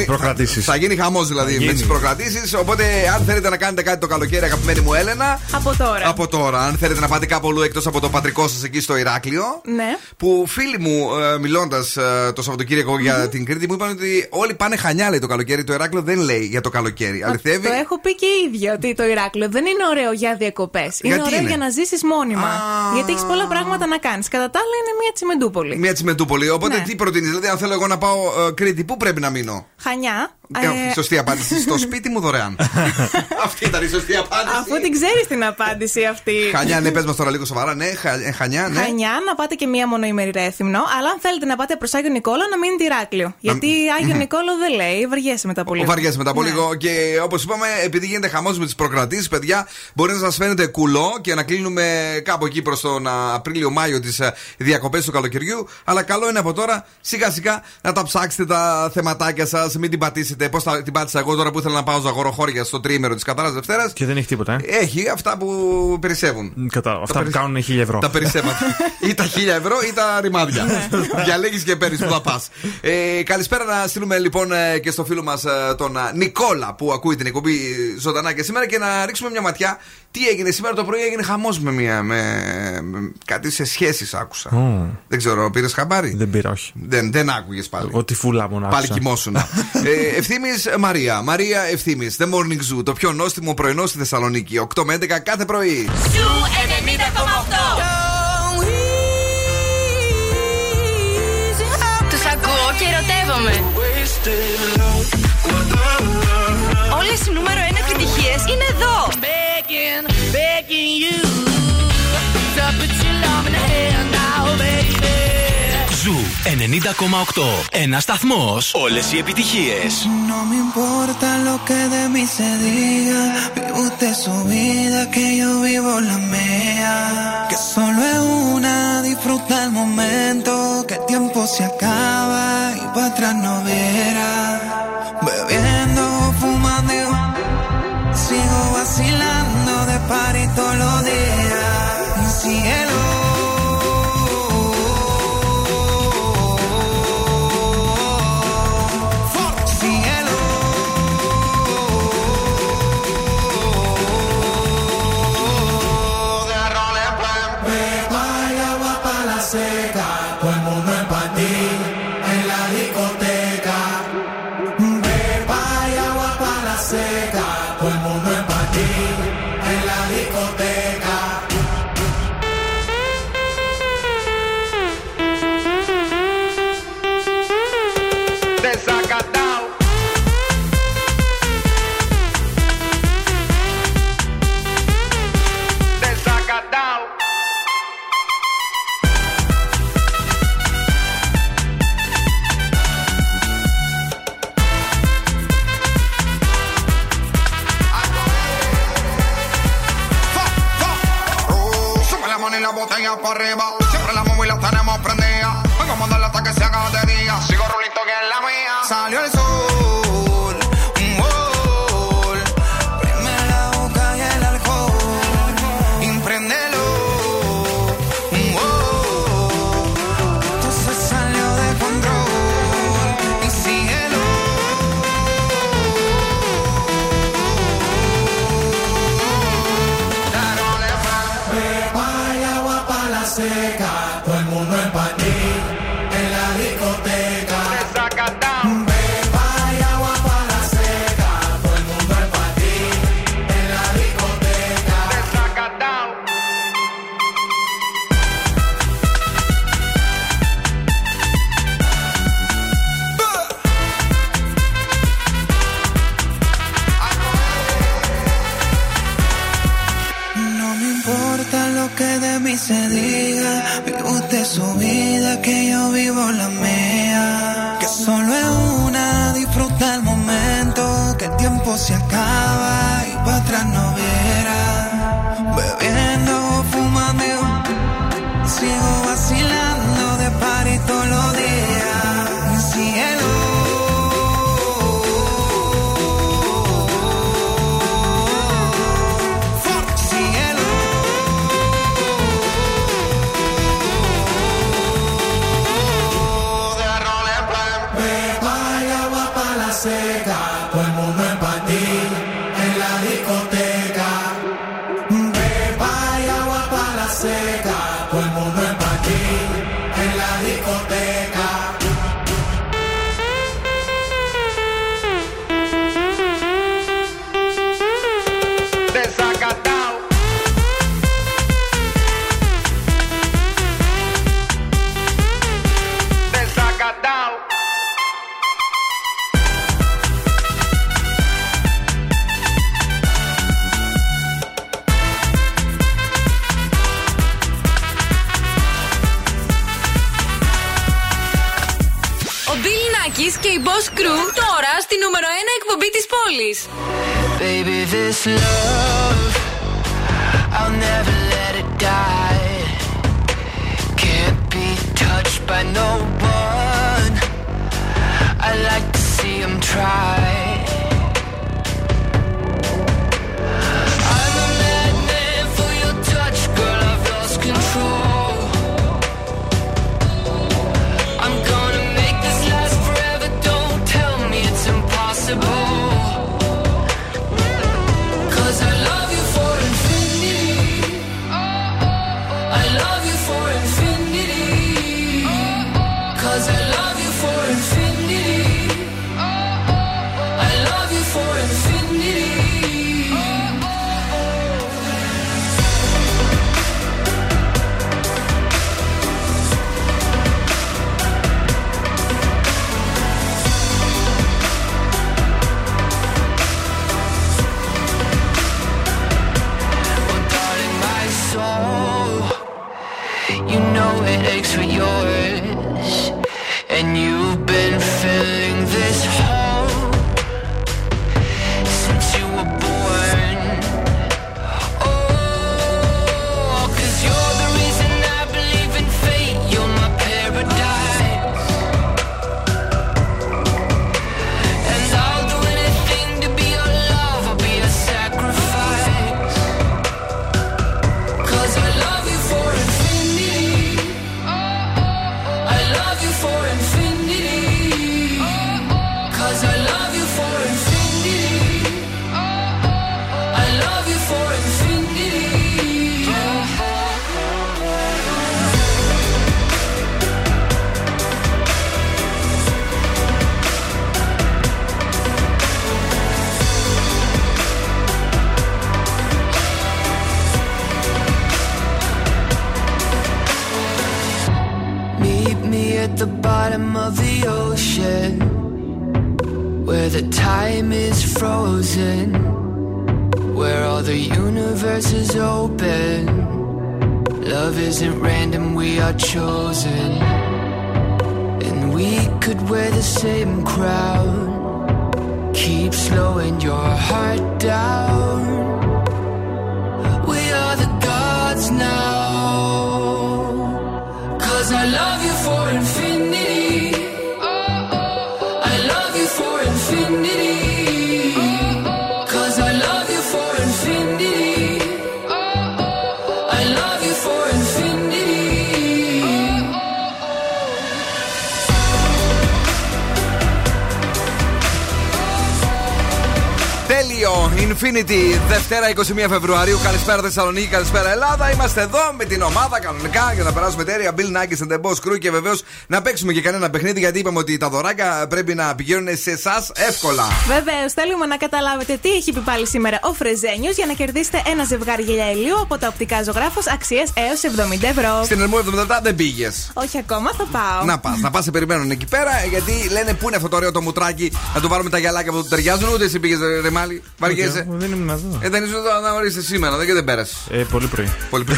Speaker 4: οι προκρατήσεις.
Speaker 1: θα γίνει χαμός δηλαδή
Speaker 4: Θα
Speaker 1: με
Speaker 4: γίνει.
Speaker 1: τι προκρατήσεις. Οπότε, αν θέλετε να κάνετε κάτι το καλοκαίρι, αγαπημένη μου Έλενα,
Speaker 5: Από τώρα.
Speaker 1: από τώρα. Αν θέλετε να πάτε κάπου αλλού εκτός από το πατρικό σας εκεί στο Ηράκλειο.
Speaker 5: Ναι.
Speaker 1: Που φίλοι μου, ε, μιλώντας το Σαββατοκύριακο για την Κρήτη, μου είπαν ότι όλοι πάνε χανιά, λέει το καλοκαίρι. Το Ηράκλειο δεν λέει για το καλοκαίρι. Αληθεύει.
Speaker 5: Το έχω πει και η ίδια ότι το Ηράκλειο δεν είναι ωραίο για διακοπές. Είναι
Speaker 1: Γιατί
Speaker 5: ωραίο
Speaker 1: είναι;
Speaker 5: για να ζήσεις μόνιμα. Γιατί έχεις πολλά πράγματα να κάνεις. Κατά τα άλλα είναι μια τσιμεντούπολη.
Speaker 1: Μια τσιμεντούπολη. Οπότε
Speaker 5: Ναι.
Speaker 1: τι προτείνεις, δηλαδή, αν θέλω εγώ να πάω ε, Κρήτη, πού πρέπει να μείνω;
Speaker 5: Χανιά.
Speaker 1: Ε,
Speaker 5: ε,
Speaker 1: Σωστή απάντηση. Στο σπίτι μου δωρεάν. Αυτή ήταν η σωστή απάντηση.
Speaker 5: Αφού την ξέρεις την απάντηση αυτή.
Speaker 1: Χανιά, ναι, πες μας τώρα λίγο σοβαρά. Ναι, Χα- ε, Χανιά, ναι.
Speaker 5: Χανιά, να πάτε και μία μονοήμερη ρέθυμνο. Αλλά αν θέλετε να πάτε προς Άγιο Νικόλο, να μείνετε Ηράκλειο. Γιατί Άγιο Νικόλο δεν λέει, βαριέσαι μετά από λίγο.
Speaker 1: Βαριέσαι μετά από
Speaker 5: Ναι.
Speaker 1: λίγο. Και όπως είπαμε, επειδή γίνεται χαμός με τις προκρατήσεις, παιδιά, μπορεί να σας φαίνεται κουλό και να κλείνουμε κάπου εκεί προς τον α, Απρίλιο-Μάιο τις διακοπές του καλοκαιριού. Αλλά καλό είναι από τώρα σιγά σιγά να τα ψάξετε τα θεματάκια σας, μην την πατήσετε. Πώς την πάτησα εγώ τώρα που ήθελα να πάω ζαγοροχώρια στο τρίμερο της Κατάρας Δευτέρας.
Speaker 4: Και δεν έχει τίποτα, ε;
Speaker 1: Έχει αυτά που περισσεύουν.
Speaker 4: Κατά, αυτά που
Speaker 1: περι-
Speaker 4: κάνουν 1000 ευρώ.
Speaker 1: Τα περισσεύματα. ή τα χίλια ευρώ ή τα ρημάδια. Διαλέγεις και παίρνεις που θα πας. Ε, καλησπέρα να στείλουμε λοιπόν ε, και στο φίλο μας τον α, Νικόλα που ακούει την εκπομπή ζωντανά και σήμερα και να ρίξουμε μια ματιά. Τι έγινε σήμερα το πρωί, έγινε χαμός με, μια, με, με κάτι σε σχέσεις άκουσα.
Speaker 4: Ω.
Speaker 1: Δεν ξέρω, πήρες χαμπάρι;
Speaker 4: Δεν πήρα, όχι.
Speaker 1: Δεν, δεν άκουγες πάλι.
Speaker 4: Εγώ τη φούλα μου να
Speaker 1: Πάλι
Speaker 4: άκουσα.
Speaker 1: κοιμόσουν. ε, ευθύμης Μαρία. Μαρία Ευθύμης. The Morning Zoo. Το πιο νόστιμο πρωινό στη Θεσσαλονίκη. 8 με 11 κάθε πρωί.
Speaker 11: Zoo 90,8 Το Zoo ακούω και ερωτεύομαι Όλες οι νούμερο 1 επιτυχίες είναι εδώ
Speaker 12: Ζου 90,8. Ένα σταθμό. Όλε οι επιτυχίε.
Speaker 13: No me importa lo que de mí se diga. Vive usted su vida, que yo vivo la mía. Que solo es una, disfruta el momento. Que el tiempo se acaba y para atrás no verá.
Speaker 14: Bebiendo, fumando, sigo vacilando de party todos los días. Cielo. Cielo.
Speaker 13: forever.
Speaker 1: 21 Φεβρουαρίου. Καλησπέρα Θεσσαλονίκη, καλησπέρα Ελλάδα. Είμαστε εδώ με την ομάδα κανονικά για να περάσουμε τέλεια. Bill Nackis and the Boss Crew και βεβαίως να παίξουμε και κανένα παιχνίδι γιατί είπαμε ότι τα δωράκια πρέπει να πηγαίνουν σε εσάς εύκολα.
Speaker 5: Βεβαίως, θέλουμε να καταλάβετε τι έχει πει πάλι σήμερα ο Φρεζένιος για να κερδίσετε ένα ζευγάρι γυαλιά ηλίου από τα οπτικά ζωγράφος αξίας έως 70 ευρώ.
Speaker 1: Στην Ερμού 77 δεν πήγες.
Speaker 5: Όχι ακόμα, θα πάω.
Speaker 1: Να πας, να πας, σε περιμένουν εκεί πέρα γιατί λένε πού είναι αυτό το ωραίο το μουτράκι να του βάλουμε τα γυαλάκια που του ταιριάζουν. Ούτε εσύ πήγες ρε μάλι, βαριέσαι.
Speaker 4: Δεν ήμουν εδώ.
Speaker 1: Ε, δεν ήσουν εδώ να ορίστε σήμερα, δεν και δεν πέρασες.
Speaker 4: Ε, πολύ πρωί.
Speaker 1: Πολύ πρωί.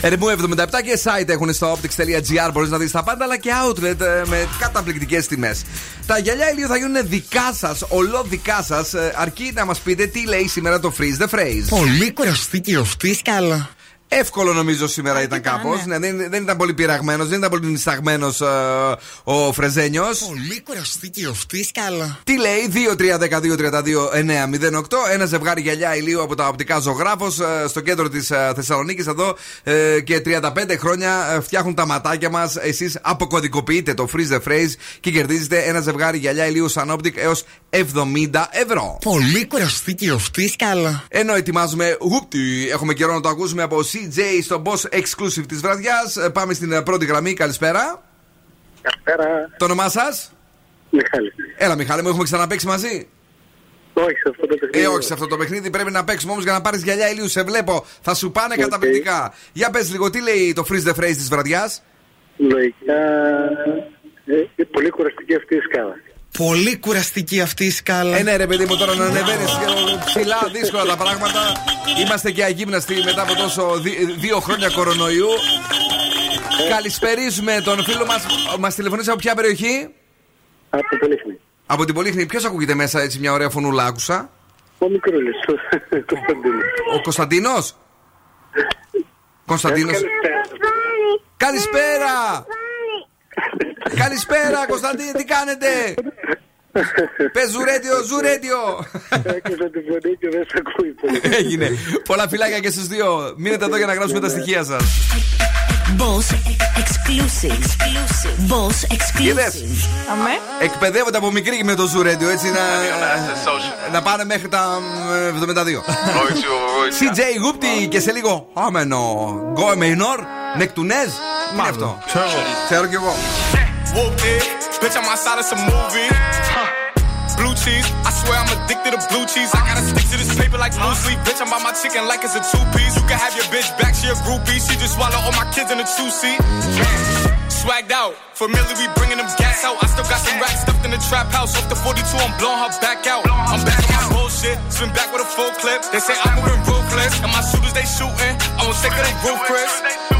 Speaker 1: Ερμού 77 και site έχουν στο optics.gr μπορείς να δεις τα πάντα, αλλά και outlet ε, με καταπληκτικές τιμές. Τα γυαλιά ηλίου θα γίνουν δικά σας, ολό δικά σα, αρκεί να μας πείτε τι λέει σήμερα το freeze the phrase.
Speaker 15: Πολύ κουραστή και οφτή σκάλα.
Speaker 1: Εύκολο νομίζω σήμερα ήταν κάπως. Ναι, δεν, δεν ήταν πολύ πειραγμένος, δεν ήταν πολύ νησταγμένο ο Φρεζένιος.
Speaker 15: Πολύ κουραστή και οφτή σκάλα.
Speaker 1: Τι λέει, 2-3-12-32-9-08. Ένα ζευγάρι γυαλιά ηλίου από τα οπτικά ζωγράφος στο κέντρο της Θεσσαλονίκης εδώ ε, και 35 χρόνια ε, φτιάχνουν τα ματάκια μας. Εσείς αποκωδικοποιείτε το freeze the phrase και κερδίζετε ένα ζευγάρι γυαλιά ηλίου σαν optic έως 70 ευρώ.
Speaker 15: Πολύ κουραστή και οφτή σκάλα.
Speaker 1: Ενώ ετοιμάζουμε γούπτι, έχουμε καιρό να το ακούσουμε από CJ στο boss exclusive της βραδιάς. Πάμε στην ε, πρώτη γραμμή. Καλησπέρα.
Speaker 16: Καλησπέρα.
Speaker 1: Το όνομά σας,
Speaker 16: Μιχάλη.
Speaker 1: Έλα, Μιχάλη μου, έχουμε ξαναπέξει μαζί;
Speaker 16: Όχι σε αυτό το παιχνίδι.
Speaker 1: Ε, όχι σε αυτό το παιχνίδι. Πρέπει να παίξουμε όμως για να πάρεις γυαλιά ηλίου. Σε βλέπω. Θα σου πάνε καταπληκτικά. Για πες λίγο, τι λέει το freeze the phrase της βραδιάς;
Speaker 16: Λογικά. Ε, πολύ κουραστική αυτή η σκάλα.
Speaker 15: Πολύ κουραστική αυτή η σκάλα.
Speaker 1: Ε, ναι, ρε παιδί μου, τώρα να ανεβαίνεις ψηλά, δύσκολα τα πράγματα. Είμαστε και αγύμναστοι μετά από τόσο δι- δύο χρόνια κορονοϊού. Καλησπερίζουμε τον φίλο μας. Μας τηλεφωνήσει από ποια περιοχή;
Speaker 16: Από την Πολύχνη.
Speaker 1: Από την Πολύχνη. Ποιος ακούγεται μέσα έτσι μια ωραία φωνούλα άκουσα;
Speaker 16: Ο Μικρούλης, ο Κωνσταντίνος.
Speaker 1: Ο Κωνσταντίνος; Κωνσταντίνος. Καλησπέρα! Καλησπέρα, Κωνσταντίνε, τι κάνετε! Πες ζουρέντιο, ζουρέντιο!
Speaker 16: Έκλεισα τη φωνή και δεν σε ακούει πολύ.
Speaker 1: Έγινε. Πολλά φυλάκια και στους δύο. Μείνετε εδώ για να γράψουμε τα στοιχεία σας.
Speaker 17: Boss exclusive. Boss
Speaker 1: Είδες,
Speaker 17: exclusive.
Speaker 5: Αμέ.
Speaker 1: εκπαιδεύονται από μικρή με το ζουρέντιο έτσι να, να πάνε μέχρι τα ε, 72. CJ Γούπτη και σε λίγο άμενο. Γκόε Μεϊνόρ, Νεκτουνέζ. Τι είναι αυτό; Ξέρω κι εγώ.
Speaker 18: Whoop it, bitch, I'm outside of some movie. Blue cheese, I swear I'm addicted to blue cheese. I gotta stick to this paper like blue sleep. Bitch, I'm by my chicken like it's a two piece. You can have your bitch back, she a groupie. She just swallow all my kids in a two seat. Swagged out, familiar, we bringing them gas out. I still got some racks stuffed in the trap house. Off the 42, I'm blowing her back out. I'm back on my bullshit, spin back with a full clip. They say I'm moving ruthless, and my shooters they shooting. I won't sick of they roof,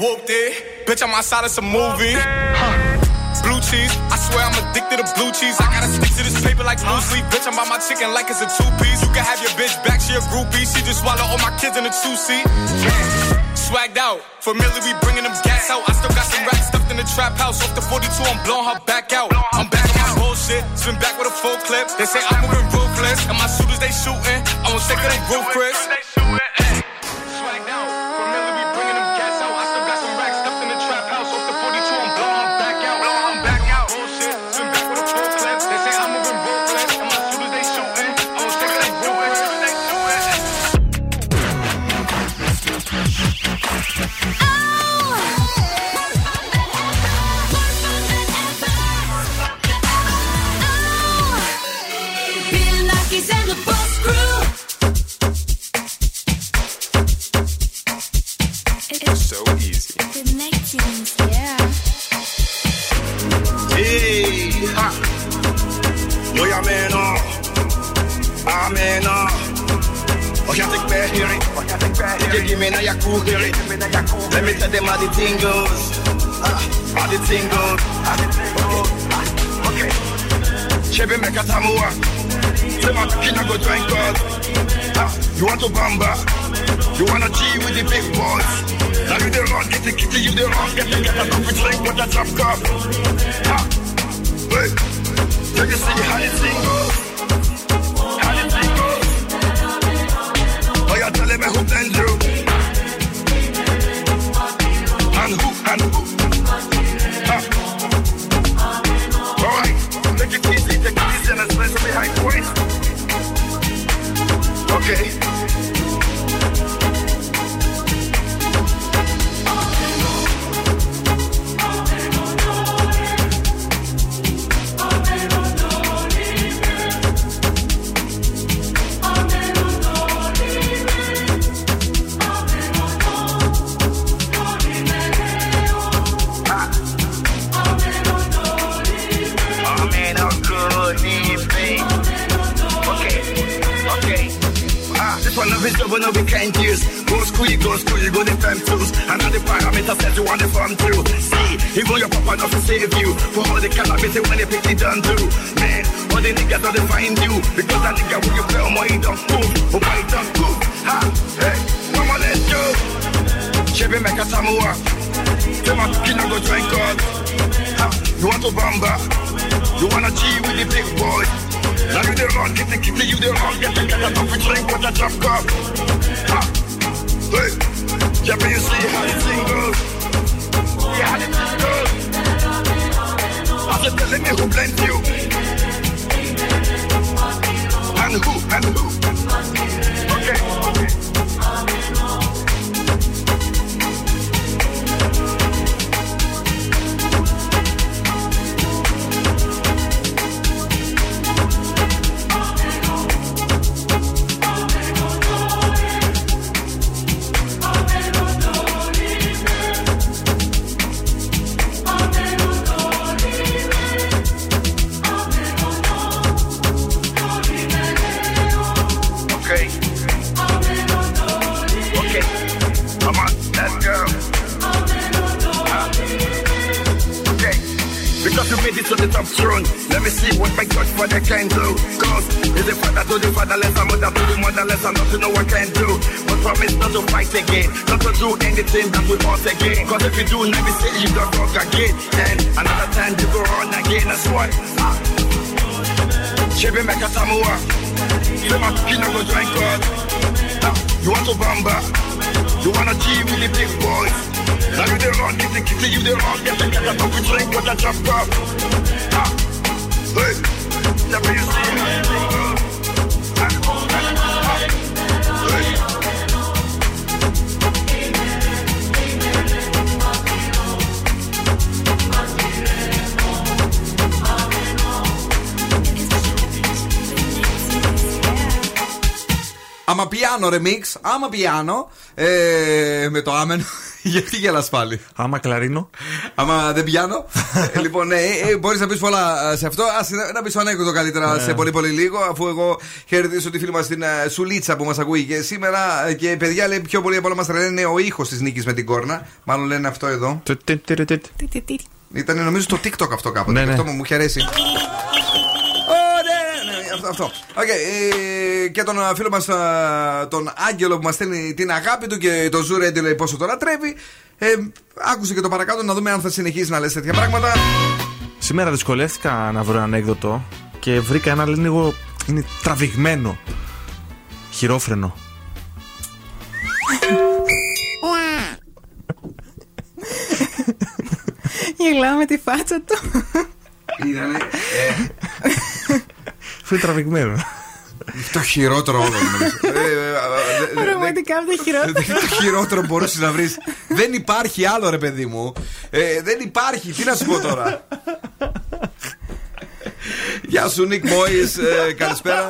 Speaker 18: Whooped it, bitch, I'm outside of some movie. Huh. Blue cheese, I swear I'm addicted to blue cheese. I gotta stick to this paper like blue sleep. Bitch, I'm by my chicken like it's a two piece. You can have your bitch back, she a groupie. She just swallow all my kids in a two seat. Swagged out, familiar, we bringing them gas out. I still got some racks stuffed in the trap house. Off the 42, I'm blowing her back out. I'm back on my bullshit, spin back with a full clip. They say I'm moving ruthless, and my shooters they shooting. I won't sick of they roof,
Speaker 19: ha. Yo, jag menar. Jag menar. Och jag fick med here. You give me na jag koker. Let me tell them how the thing goes. Ah, How the thing goes. Okay. Chebe meka tamua. Say my pikin I go join God. Ah, you want to bamba? You wanna G with the big boys? Now you the wrong, get the kitty, you the wrong, get the get a coffee drink with a drop cup. Ah, let me see how. How. Oh, you're telling me who you? And who, and who?
Speaker 1: Άμα πιάνω. Ε, με το άμενο. Γιατί γελάς πάλι.
Speaker 4: Άμα κλαρίνο.
Speaker 1: Άμα δεν πιάνω. ε, λοιπόν, ναι, ε, μπορείς να πεις πολλά ε, σε αυτό. Α να πεις το ανέκδοτο καλύτερα
Speaker 4: Ναι.
Speaker 1: σε πολύ πολύ λίγο, αφού εγώ χαιρετήσω τη φίλη μας την ε, Σουλίτσα που μας ακούει και σήμερα. ε, Και παιδιά λέει πιο πολύ από όλα μας τρελαίνει ο ήχος της νίκης με την κόρνα. Μάλλον λένε αυτό εδώ. Ήταν νομίζω στο TikTok αυτό κάποτε.
Speaker 4: Ναι,
Speaker 1: και
Speaker 4: ναι.
Speaker 1: Αυτό μου μου έχει αρέσει. Αυτό. αυτό. Οκ, ε, και τον ε, φίλο μας, τον Άγγελο που μας στέλνει την αγάπη του και το Zoo Radio λέει πόσο το λατρεύει. Ε, άκουσε και το παρακάτω να δούμε αν θα συνεχίσει να λες τέτοια πράγματα.
Speaker 4: Σήμερα δυσκολεύτηκα να βρω ένα ανέκδοτο και βρήκα ένα λίγο. είναι τραβηγμένο. Χειρόφρενο.
Speaker 5: Γελάω με τη φάτσα του.
Speaker 1: Ήτανε. Ε,
Speaker 4: Αυτό είναι τραβηγμένο.
Speaker 1: το χειρότερο όλο. νομίζω. Ε, ε, ε, ε, ε,
Speaker 5: Πραγματικά από τα χειρότερα.
Speaker 1: Το χειρότερο μπορούσες να βρεις. Δεν υπάρχει άλλο ρε παιδί μου. Ε, δεν υπάρχει. Τι να σου πω τώρα; Γεια σου, Νικ Μόης. καλησπέρα.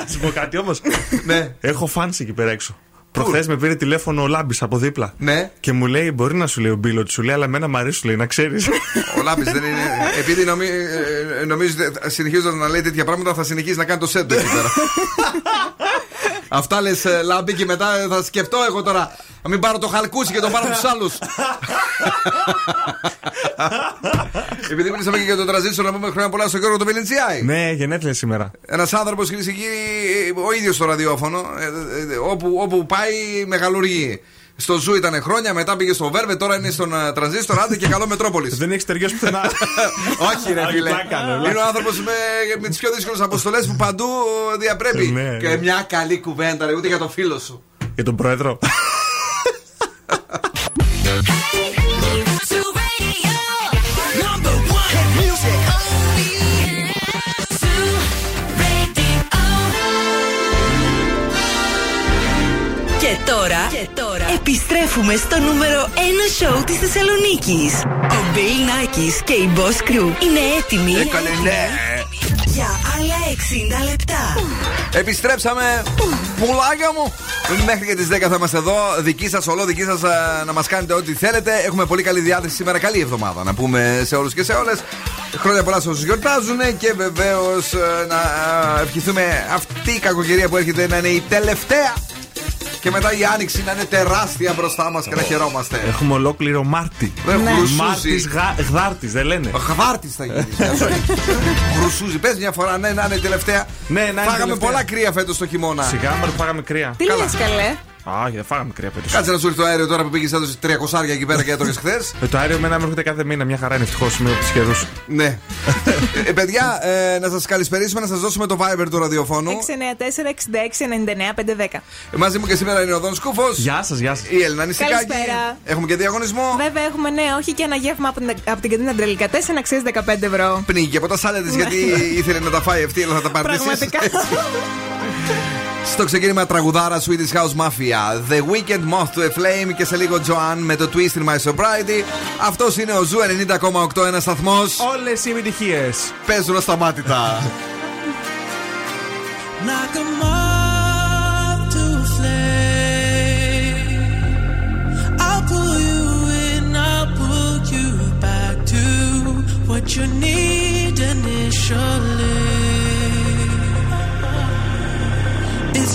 Speaker 4: Να σου πω κάτι όμως.
Speaker 1: ναι.
Speaker 4: Έχω φάνσει εκεί πέρα έξω. Προχθές με πήρε τηλέφωνο ο Λάμπης από δίπλα.
Speaker 1: Ναι.
Speaker 4: Και μου λέει: Μπορεί να σου λέει ο Μπίλο, σου λέει, αλλά εμένα μου αρέσει, σου λέει, να ξέρεις.
Speaker 1: Ο Λάμπης δεν είναι. Επειδή νομι, ε, νομίζω συνεχίζοντας να λέει τέτοια πράγματα, θα συνεχίσει να κάνει το σέντο εκεί πέρα. Αυτά λες, Λάμπη, και μετά θα σκεφτώ εγώ τώρα. Να μην πάρω το χαλκούσι και τον πάρω του άλλους. Επειδή μιλήσαμε και για τον τραζίστρο να πούμε χρόνια πολλά στον Γιώργο τον Βελεντσιάη.
Speaker 4: Ναι, γενέθλια σήμερα.
Speaker 1: Ένας άνθρωπος, κυρίες και κύριοι, ο ίδιος στο ραδιόφωνο, ε, ε, ε, όπου, όπου πάει μεγαλουργεί. Στο Zoo ήταν χρόνια, μετά πήγε στο Verve, τώρα είναι στον ε, Transistor. Άντε και καλό Metropolis.
Speaker 4: Δεν έχεις ταιριώσει πουθενά.
Speaker 1: Όχι, ρε
Speaker 4: Όχι,
Speaker 1: φίλε.
Speaker 4: πλάκα, ναι, πλάκα.
Speaker 1: Είναι ο άνθρωπος με, με τις πιο δύσκολες αποστολές που παντού διαπρέπει.
Speaker 4: Ναι,
Speaker 1: Και
Speaker 4: ναι.
Speaker 1: μια καλή κουβέντα, ρε, ούτε για τον φίλο σου.
Speaker 4: Για τον πρόεδρο.
Speaker 3: Και τώρα, και τώρα επιστρέφουμε στο νούμερο 1 σοου της Θεσσαλονίκης. Ο Bill Nackis και η Boss Crew είναι έτοιμοι
Speaker 1: Έκανε ναι.
Speaker 3: για άλλα 60 λεπτά.
Speaker 1: Επιστρέψαμε. Πουλάκια μου. Μέχρι και τις 10 θα είμαστε εδώ. Δική σας, ολό, δική σας να μας κάνετε ό,τι θέλετε. Έχουμε πολύ καλή διάθεση σήμερα. Καλή εβδομάδα να πούμε σε όλους και σε όλες. Χρόνια πολλά σε όσους γιορτάζουν και βεβαίως να ε, ευχηθούμε αυτή η κακοκαιρία που έρχεται να είναι η τελευταία. Και μετά η άνοιξη να είναι τεράστια μπροστά μας και να χαιρόμαστε.
Speaker 4: Έχουμε ολόκληρο Μάρτι.
Speaker 1: Ναι. Γρουσούζι.
Speaker 4: Μάρτις γδάρτης, δεν λένε.
Speaker 1: Γδάρτης θα γίνει. Γρουσούζι, πες μια φορά, ναι, να είναι η τελευταία.
Speaker 4: Ναι, να είναι
Speaker 1: Φάγαμε
Speaker 4: τελευταία.
Speaker 1: πολλά κρύα φέτος το χειμώνα.
Speaker 4: Σιγά μα φάγαμε κρύα.
Speaker 5: Τι λες καλέ;
Speaker 4: Α, δεν φάγαμε κρύα πέτο.
Speaker 1: Κάτσε να σου έρθει το αέριο τώρα που πήγες έδωσε 300 εκεί πέρα και έτρωγες χθες.
Speaker 4: Ε, το αέριο μένα μου έρχεται κάθε μήνα. Μια χαρά είναι ευτυχώς με τους καιρούς.
Speaker 1: Ναι. ε, παιδιά, ε, να σας καλησπερίσουμε, να σας δώσουμε το Viber του ραδιοφώνου.
Speaker 5: 694-66-99-510.
Speaker 1: Ε, μαζί μου και σήμερα είναι ο Δόν Σκούφο.
Speaker 4: Γεια σας, γεια σας.
Speaker 1: Η Έλληνα Νησικάκη.
Speaker 5: Καλησπέρα.
Speaker 1: Έχουμε και διαγωνισμό.
Speaker 5: Βέβαια έχουμε ναι, όχι και ένα γεύμα από την, από την καντίνα Τρελικατέσσε να ξέρει 15 ευρώ.
Speaker 1: Πνίγηκε από τα σάλια τη γιατί ήθελε να τα φάει αυτή, αλλά θα τα πάρει
Speaker 5: Πραγματικά.
Speaker 1: Στο ξεκίνημα τραγουδάρα Swedish House Mafia, The Weekend Moth to a Flame και σε λίγο Joanne με το Twist in My Sobriety. αυτός είναι ο 2,98 ένας σταθμός.
Speaker 4: Όλες οι επιτυχίες
Speaker 1: παίζουν
Speaker 10: στα μάτια.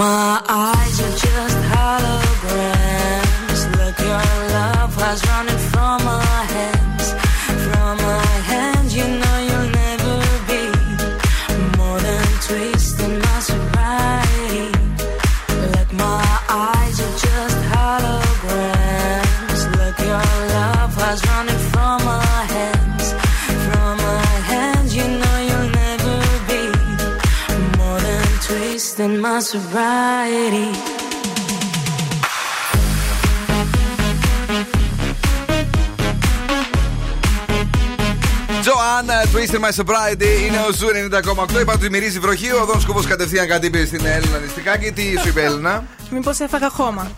Speaker 6: my eyes Joanne, Twist in My Sobriety
Speaker 1: είναι ο Zoo 90,8. Είπα ότι μυρίζει βροχή. Ο Δον Σκούφο κατευθείαν κάτι είπε στην Έλενα νηστικάκι. Τι σου είπε, Έλενα;
Speaker 5: Μήπως έφαγα χώμα.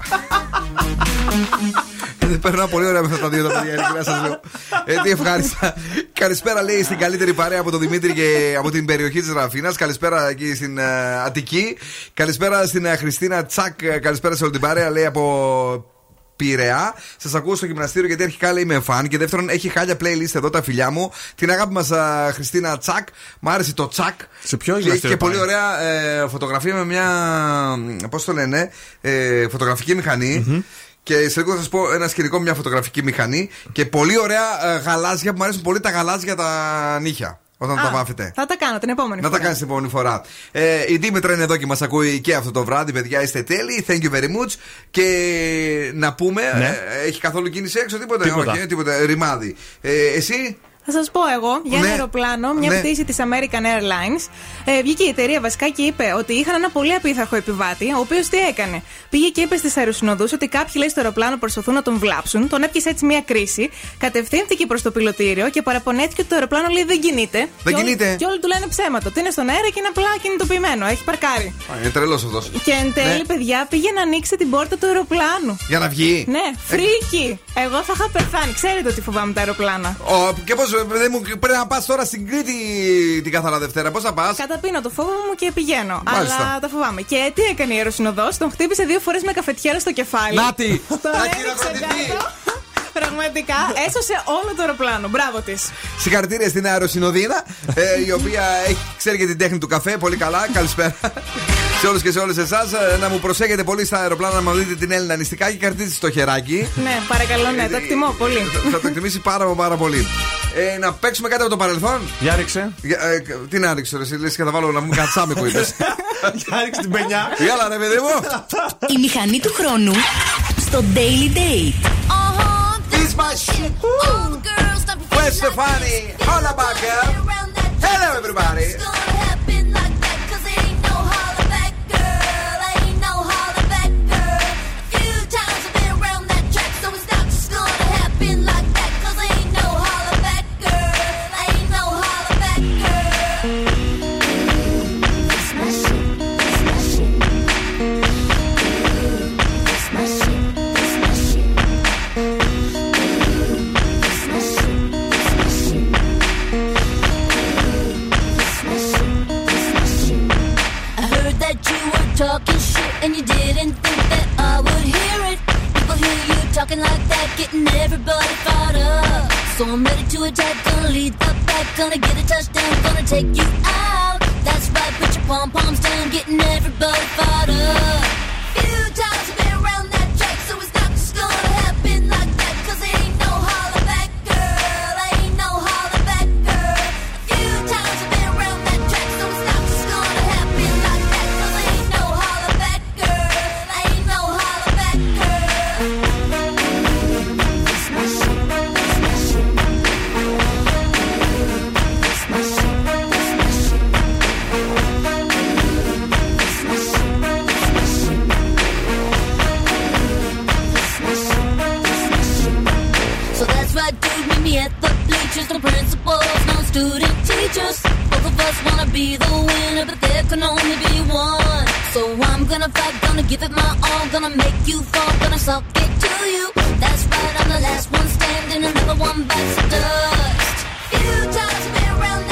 Speaker 1: Δεν περνάω πολύ ωραία με αυτά τα δύο τα παιδιά. ειλικρινά σας λέω. Ε, τι ευχάριστα. Καλησπέρα, λέει, στην καλύτερη παρέα από τον Δημήτρη και από την περιοχή της Ραφίνας. Καλησπέρα εκεί στην ε, Αττική. Καλησπέρα στην ε, Χριστίνα Τσακ. Ε, Καλησπέρα σε όλη την παρέα, λέει από Πειραιά. Σας ακούω στο γυμναστήριο γιατί αρχικά λέει είμαι φαν. Και δεύτερον, έχει χάλια playlist εδώ τα φιλιά μου. Την αγάπη μας Χριστίνα Τσακ. Μ' άρεσε το Τσακ.
Speaker 4: Σε ποιο
Speaker 1: Και,
Speaker 4: γυμναστήριο
Speaker 1: και πολύ
Speaker 4: πάει;
Speaker 1: ωραία ε, φωτογραφία με μια. Πώς το λένε, ε, φωτογραφική μηχανή. Και σε λίγο θα σας πω ένα σκηνικό με μια φωτογραφική μηχανή. Και πολύ ωραία ε, γαλάζια που μου αρέσουν πολύ τα γαλάζια τα νύχια. Όταν
Speaker 5: Α,
Speaker 1: τα βάφετε.
Speaker 5: Θα τα κάνω την επόμενη
Speaker 1: Να
Speaker 5: φορά.
Speaker 1: τα κάνεις την επόμενη φορά. Ε, η Δήμητρα είναι εδώ και μας ακούει και αυτό το βράδυ, παιδιά. Είστε τέλειοι. Thank you very much. Και να πούμε,
Speaker 4: Ναι.
Speaker 1: ε, έχει καθόλου κίνηση έξω, τίποτα.
Speaker 4: Τίποτα.
Speaker 1: Όχι, ε, τίποτα. Ρημάδι. Ε, εσύ;
Speaker 5: Θα σας πω εγώ για ένα
Speaker 1: Ναι.
Speaker 5: αεροπλάνο, μια
Speaker 1: Ναι.
Speaker 5: πτήση της American Airlines. Ε, βγήκε η εταιρεία βασικά και είπε ότι είχαν ένα πολύ απίθαρχο επιβάτη, ο οποίος τι έκανε. Πήγε και είπε στις αεροσυνοδούς ότι κάποιοι λέει στο αεροπλάνο προσπαθούν να τον βλάψουν. Τον έπιασε έτσι μια κρίση. Κατευθύνθηκε προς το πιλωτήριο και παραπονέθηκε ότι το αεροπλάνο λέει δεν κινείται.
Speaker 1: Δεν
Speaker 5: Και όλοι-
Speaker 1: κινείται.
Speaker 5: Και όλοι του λένε ψέματα. Ότι είναι στον αέρα και είναι απλά κινητοποιημένο. Έχει παρκάρει.
Speaker 1: Α, είναι τρελός αυτός.
Speaker 5: Και εν τέλει, παιδιά, πήγε να ανοίξει την πόρτα του αεροπλάνου.
Speaker 1: Για να βγει.
Speaker 5: Ναι, φρίκι. Εγώ θα είχα πεθάνει. Ξέρετε ότι φοβάμαι τα αεροπλάνα.
Speaker 1: Ο, και πώς, πρέπει να πας τώρα στην Κρήτη την καθαρά Δευτέρα. Πώς θα πας;
Speaker 5: Καταπίνω το φόβο μου και πηγαίνω.
Speaker 1: Μάλιστα.
Speaker 5: Αλλά τα φοβάμαι. Και τι έκανε η αεροσυνοδό, τον χτύπησε δύο φορές με καφετιέρα στο κεφάλι.
Speaker 1: Νάτι!
Speaker 5: Τον
Speaker 1: Να
Speaker 5: έριξε
Speaker 1: χειροκροτηθεί.
Speaker 5: κάτω. Πραγματικά έσωσε όλο το αεροπλάνο. Μπράβο της.
Speaker 1: Συγχαρητήρια στην αεροσυνοδίνα, ε, η οποία έχει, ξέρει και την τέχνη του καφέ. Πολύ καλά. Καλησπέρα σε όλους και σε όλες εσάς. Να μου προσέχετε πολύ στα αεροπλάνα να μου δείτε την Έλληνα νηστικά και κρατήστε στο χεράκι.
Speaker 5: Ναι, παρακαλώ, ναι, το εκτιμώ πολύ.
Speaker 1: Θα το εκτιμήσει πάρα μα πάρα πολύ. Ε, να παίξουμε κάτι από το παρελθόν;
Speaker 4: Για ρίξε.
Speaker 1: Για, ε, τι να ρίξω, ρε, εσύ λες και θα βάλω να μου κατσάμε που είπες.
Speaker 4: Για ρίξε την πενιά.
Speaker 1: Γεια ρε, παιδί μου.
Speaker 17: Η μηχανή του χρόνου στο Daily Date.
Speaker 1: This my shit. Where's Stefani? Holla girl. Hello, everybody.
Speaker 9: talking like that, getting everybody fired up. So I'm ready to attack, gonna lead the pack, gonna get a touchdown, gonna take you out. That's right, put your pom poms down, getting everybody fired up. Ew. student teachers. Both of us wanna be the winner, but there can only be one. So I'm gonna fight, gonna give it my all, gonna make you fall, gonna suck it to you. That's right, I'm the last one standing, another one bites the dust. Few times around.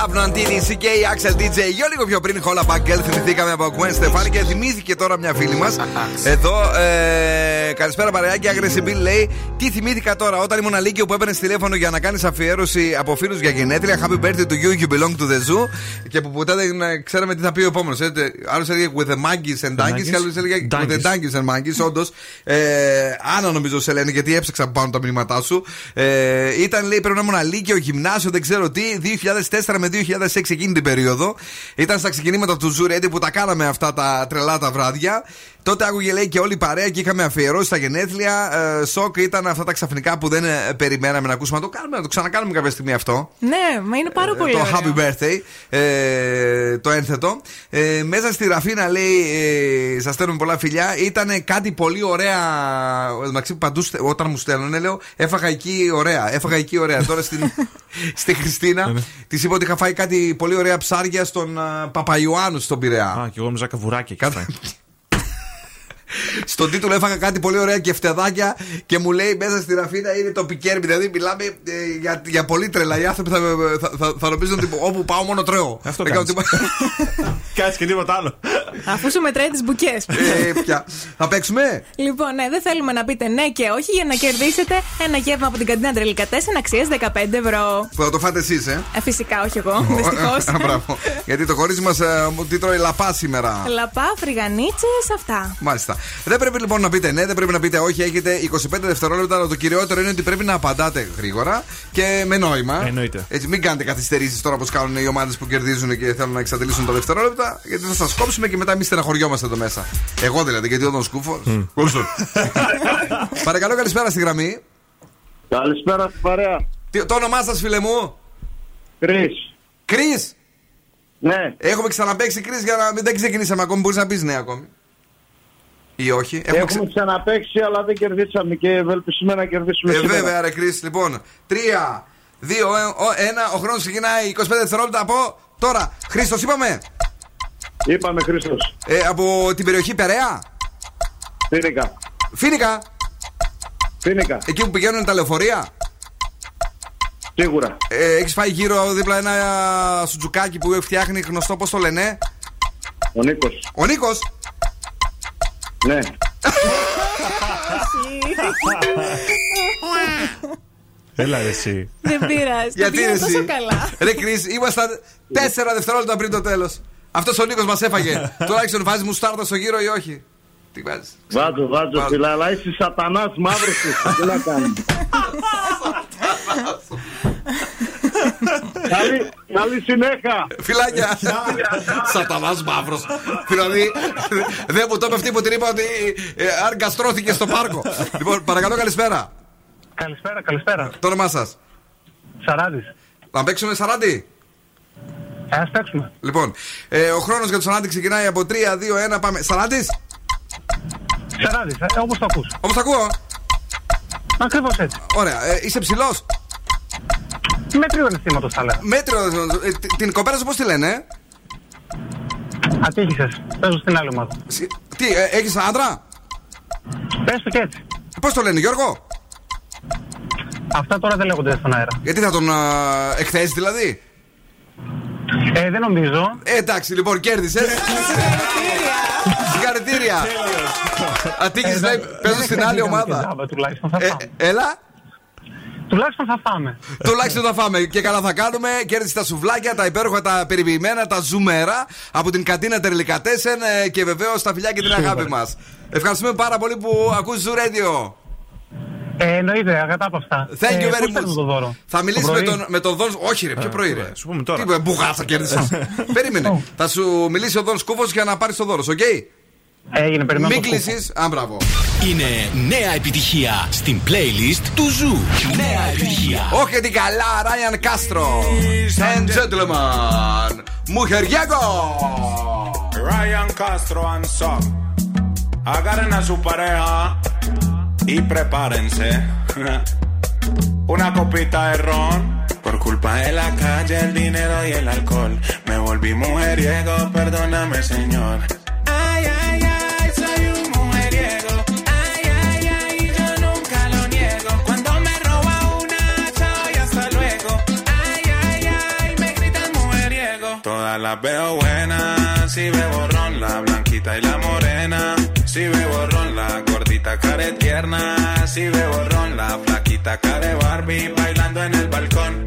Speaker 20: Love No
Speaker 1: Antini, CK, Axel DJ. Για λίγο πιο πριν, Hola Back Girl, θυμηθήκαμε από Gwen Stefani και θυμήθηκε τώρα μια φίλη μας. Εδώ, ε, καλησπέρα παρεάκι, Aggressive Bill λέει: Τι θυμήθηκα τώρα, όταν ήμουν Λύκειο που έπαιρνες τηλέφωνο για να κάνεις αφιέρωση από φίλους για γενέθλια. Happy birthday to you, you belong to the zoo. Και που ποτέ δεν ε, ξέραμε τι θα πει ο επόμενος. Άλλος έλεγε with the monkeys and donkeys, και άλλος έλεγε with the donkeys and monkeys. Όντως, ε, Άννα νομίζω σε λένε γιατί έψαξα πάνω τα μηνύματά σου. Ε, ήταν λέει πρέπει να ήμουν Λύκειο, γυμνάσιο, δεν ξέρω τι, 2004 με 2006 εκείνη την περίοδο. Ήταν στα ξεκινήματα του Zoo Radio που τα κάναμε αυτά τα τρελά τα βράδια. Τότε άκουγε λέει και όλη η παρέα και είχαμε αφιερώσει τα γενέθλια. Ε, σοκ ήταν αυτά τα ξαφνικά που δεν ε, περιμέναμε να ακούσουμε. Να το κάνουμε, να το ξανακάνουμε κάποια στιγμή αυτό.
Speaker 5: Ναι, μα είναι πάρα πολύ
Speaker 1: το
Speaker 5: ωραίο.
Speaker 1: Happy Birthday, ε, το ένθετο. Ε, μέσα στη Ραφίνα λέει, ε, σας στέλνουμε πολλά φιλιά. Ήταν κάτι πολύ ωραία. Εντάξει, παντού στε- όταν μου στέλνουν, λέω, έφαγα εκεί ωραία. Έφαγα εκεί ωραία. Τώρα στην, στη Χριστίνα της είπα ότι είχα φάει κάτι πολύ ωραία ψάρια στον α, Παπαϊωάννου στον Πειραιά.
Speaker 4: Α, και εγώ νόμιζα καβουράκι. Κάτι.
Speaker 1: Στον τίτλο έφαγα κάτι πολύ ωραία και φτεδάκια και μου λέει μέσα στη Ραφίνα είναι το πικέρμι. Δηλαδή μιλάμε ε, για, για πολύ τρελά. Οι άνθρωποι θα, θα, θα, θα νομίζουν ότι όπου πάω μόνο τρώω.
Speaker 4: Αυτό
Speaker 1: Δεν κάνω
Speaker 4: κάνεις.
Speaker 1: τίποτα.
Speaker 4: Κάτσε και τίποτα άλλο.
Speaker 5: Αφού σου μετράει τις μπουκές.
Speaker 1: Ε, πια. Θα παίξουμε;
Speaker 5: Λοιπόν, ναι, δεν θέλουμε να πείτε ναι και όχι για να κερδίσετε ένα γεύμα από την καντίνα Τρελικατέσεν αξίας 15 ευρώ.
Speaker 1: Που θα το φάτε εσείς, ε.
Speaker 5: Ε, φυσικά, όχι εγώ. Δυστυχώς.
Speaker 1: Μπράβο. Γιατί το κορίτσι μας τι τρώει λαπά σήμερα.
Speaker 5: Λαπά, φρυγανίτσες, αυτά.
Speaker 1: Μάλιστα. Δεν πρέπει λοιπόν να πείτε ναι, δεν πρέπει να πείτε όχι. Έχετε 25 δευτερόλεπτα, αλλά το κυριότερο είναι ότι πρέπει να απαντάτε γρήγορα και με νόημα.
Speaker 4: Εννοείται.
Speaker 1: Έτσι, μην κάνετε καθυστερήσεις τώρα όπως κάνουν οι ομάδες που κερδίζουν και θέλουν να εξαντλήσουν τα δευτερόλεπτα, γιατί θα σας κόψουμε και μετά εμείς στεναχωριόμαστε εδώ μέσα. Εγώ δηλαδή, γιατί όταν σκούφω. Παρακαλώ, καλησπέρα στη γραμμή.
Speaker 21: Καλησπέρα στην παρέα.
Speaker 1: Τι- Το όνομά σας, φίλε μου;
Speaker 21: Κρι.
Speaker 1: Κρι.
Speaker 21: Ναι.
Speaker 1: Έχουμε ξαναπέξει Κρι για να μην δεν ξεκινήσαμε ακόμη. Μπορείς να πεις ναι ακόμη. Ή όχι;
Speaker 21: Έχουμε,
Speaker 1: ξε-
Speaker 21: ξαναπέξει, αλλά δεν κερδίσαμε και ευελπιστούμε να κερδίσουμε
Speaker 1: Ε,
Speaker 21: σήμερα.
Speaker 1: βέβαια, ρε Κρι. Λοιπόν, 3, 2, 1. Ο χρόνος ξεκινάει 25 δευτερόλεπτα από τώρα. Χρήστος, είπαμε;
Speaker 21: Είπαμε Χρήστος.
Speaker 1: Ε, από την περιοχή Περαία;
Speaker 21: Φίνικα.
Speaker 1: Φίνικα;
Speaker 21: Φίνικα.
Speaker 1: Εκεί που πηγαίνουν τα λεωφορεία;
Speaker 21: Σίγουρα.
Speaker 1: Ε, Έχεις φάει γύρω δίπλα ένα σουτζουκάκι που φτιάχνει γνωστό, πώς το λένε;
Speaker 21: Ο Νίκος.
Speaker 1: Ο Νίκος;
Speaker 21: Ναι.
Speaker 4: Έλα ρε εσύ.
Speaker 5: Δεν πειράζει.
Speaker 1: Γιατί
Speaker 5: πήγαινε
Speaker 1: εσύ;
Speaker 5: τόσο καλά.
Speaker 1: Ρε Κρι, ήμασταν 4 δευτερόλεπτα πριν το τέλος. Αυτός ο Νίκος μας έφαγε. Τουλάχιστον βάζεις μου στάρτα στο γύρο ή όχι; Τι βάζεις;
Speaker 21: Βάζω, βάζω φίλε, αλλά είσαι σατανάς μαύρος σου. Τι να κάνεις; καλή, καλή συνέχεια.
Speaker 1: Φιλάκια. Σατανάς μαύρος. Δηλαδή, δεν μου το είπε αυτή που την είπα ότι ε, αν γκαστρώθηκε στο πάρκο. Λοιπόν, παρακαλώ, καλησπέρα.
Speaker 22: Καλησπέρα, καλησπέρα.
Speaker 1: Το όνομά σας;
Speaker 22: Σαράδη.
Speaker 1: Να παίξουμε Σαράντι;
Speaker 22: Α παίξουμε.
Speaker 1: Λοιπόν, ε, ο χρόνος για το Σαράντι ξεκινάει από 3, 2, 1, πάμε. Σαράντι.
Speaker 22: Σαράδη, ε, όπως το ακούς.
Speaker 1: Όπως το ακούω.
Speaker 22: Ακριβώς έτσι.
Speaker 1: Ωραία. Ε, είσαι ψηλός;
Speaker 22: Μέτριο αισθήματος θα λέω.
Speaker 1: Μέτριο. ε, τ- την κοπέλα σου πώς τη λένε; ε;
Speaker 22: Ατύχησες. Παίζω στην άλλη ομάδα.
Speaker 1: Τι, ε, έχεις άντρα;
Speaker 22: Πες το και έτσι.
Speaker 1: Πώς το λένε, Γιώργο;
Speaker 22: Αυτά τώρα δεν λέγονται στον αέρα.
Speaker 1: Γιατί θα τον ε, εκθέσεις δηλαδή;
Speaker 22: Ε, δεν νομίζω.
Speaker 1: Ε, εντάξει, λοιπόν, κέρδισες. Συγχαρητήρια. Ατύχησες
Speaker 22: Ε,
Speaker 1: να
Speaker 22: δεν-
Speaker 1: παίζω
Speaker 22: δεν
Speaker 1: στην άλλη
Speaker 22: εκθεθήκαμε και
Speaker 1: ομάδα.
Speaker 22: τζάμπα, Τουλάχιστον θα
Speaker 1: Ε,
Speaker 22: φάμε.
Speaker 1: Έλα.
Speaker 22: Τουλάχιστον θα φάμε.
Speaker 1: Τουλάχιστον θα φάμε και καλά θα κάνουμε. Κέρδισε τα σουβλάκια, τα υπέροχα, τα περιποιημένα, τα ζουμερά από την καντίνα Τερλικατέσεν ε, και βεβαίως τα φιλιά και την αγάπη μας. Ευχαριστούμε πάρα πολύ που ακούς Zoo Radio.
Speaker 22: Ε, εννοείται, ακατάπαυστα.
Speaker 1: Thank you
Speaker 22: Ε,
Speaker 1: very
Speaker 22: πώς παίρνω το
Speaker 1: much.
Speaker 22: δώρο;
Speaker 1: Θα μιλήσει
Speaker 22: Το
Speaker 1: με
Speaker 22: πρωί;
Speaker 1: τον, με τον Δον. Όχι, ρε, πιο πρωί, ρε.
Speaker 4: Σου πούμε τώρα.
Speaker 1: Τι μπουγάτσα κέρδισε. Περίμενε. Θα σου μιλήσει ο Δον Σκούφο για να πάρεις το δώρο, οκ.
Speaker 22: Έγινε, περιμένω.
Speaker 1: Μην
Speaker 22: το σκούφο.
Speaker 1: κλείσει. Α, μπράβο.
Speaker 12: Είναι νέα επιτυχία στην playlist του Zoo. Νέα επιτυχία.
Speaker 1: Όχι την καλά, Ryan Castro. And gentlemen, Mujeriego.
Speaker 8: Ryan Castro and Son. Agarren a su pareja y prepárense. Una copita de ron. Por culpa de la calle, el dinero y el alcohol. Me volví mujeriego, perdóname, señor. Todas las veo buenas, si veo ron, la blanquita y la morena. Si veo ron, la gordita care tierna. Si veo ron, la flaquita care Barbie bailando en el balcón.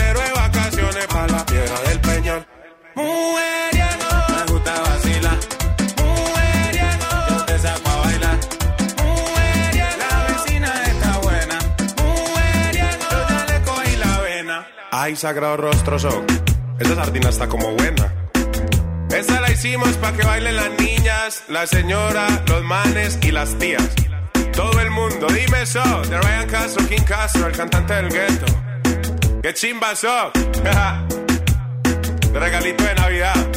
Speaker 8: Mujeriego, me gusta vacilar. Mujeriego, yo te saco a bailar. Mujeriego, la vecina está buena. Mujeriego, yo ya le cogí la vena. Ay, sagrado rostro son. Esta sardina está como buena. Esta la hicimos para que bailen las niñas, la señora, los manes y las tías. Todo el mundo, dime eso. De Ryan Castro, King Castro, el cantante del gueto. ¡Qué chimba so! regalito de Navidad.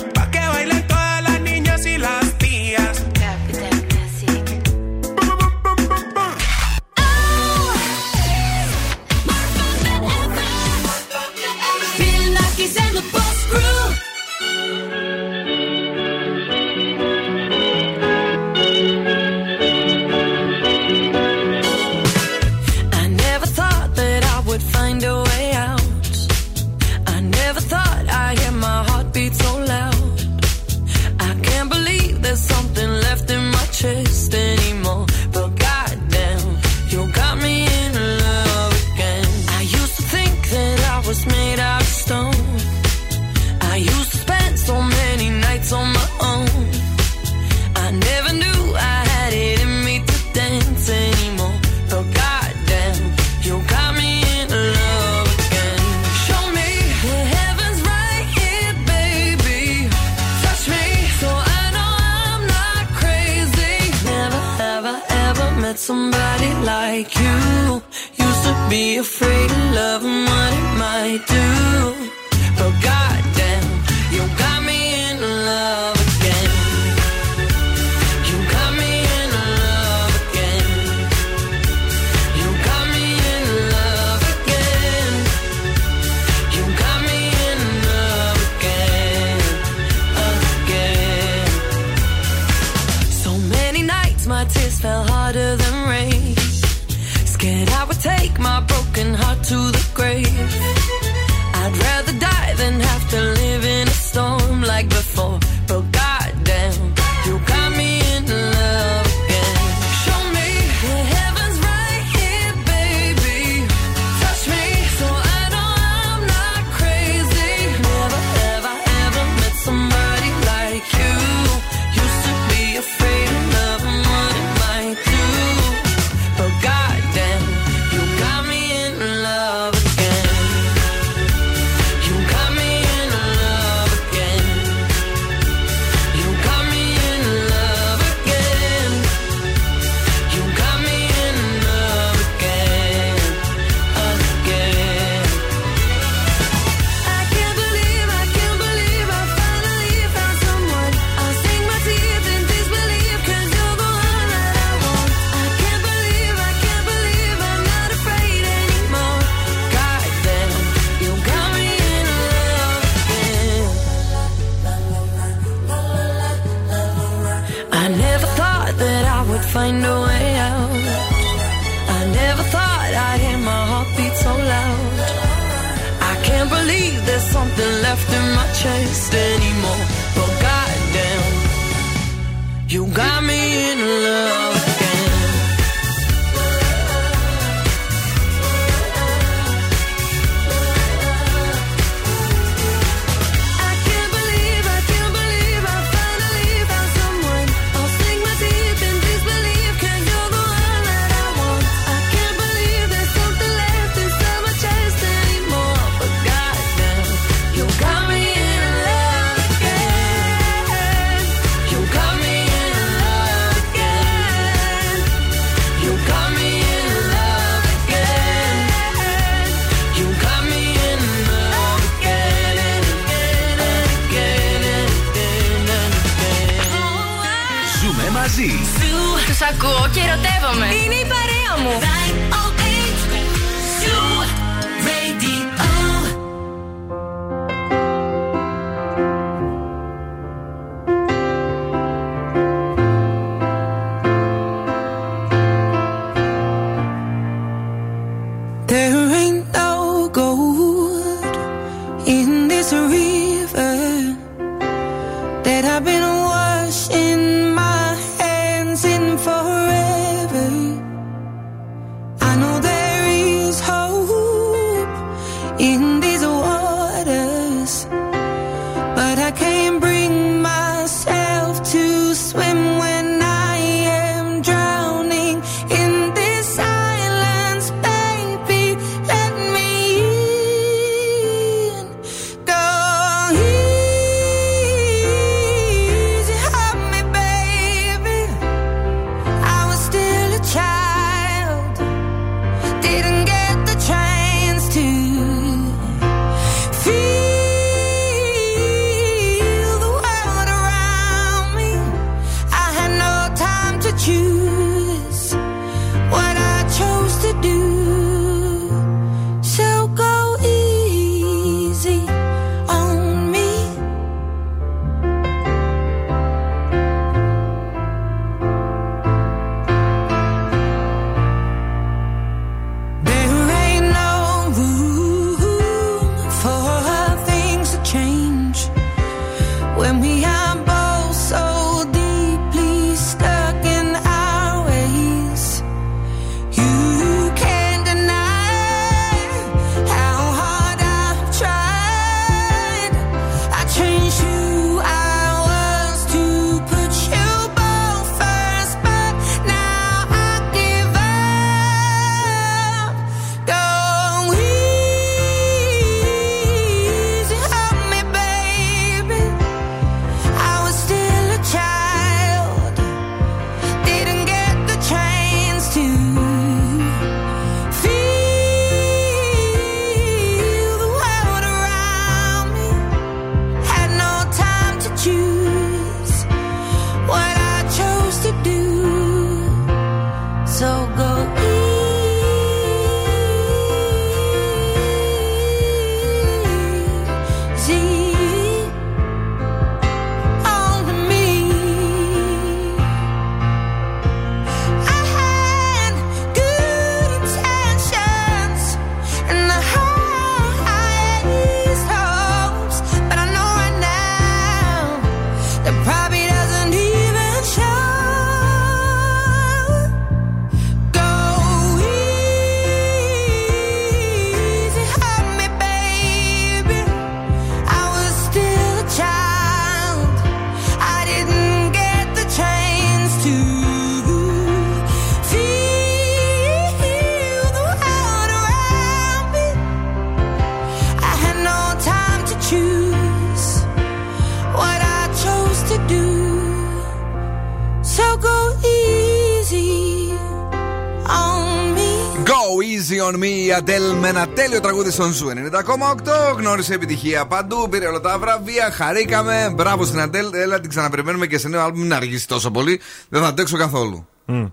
Speaker 1: Στον Zoo 90,8. Γνώρισε επιτυχία παντού, πήρε όλα τα βραβεία, χαρήκαμε. Μπράβο στην Adele, έλα την ξαναπεριμένουμε και σε νέο άλμπουμ. Μην αργήσεις τόσο πολύ, δεν θα αντέξω καθόλου.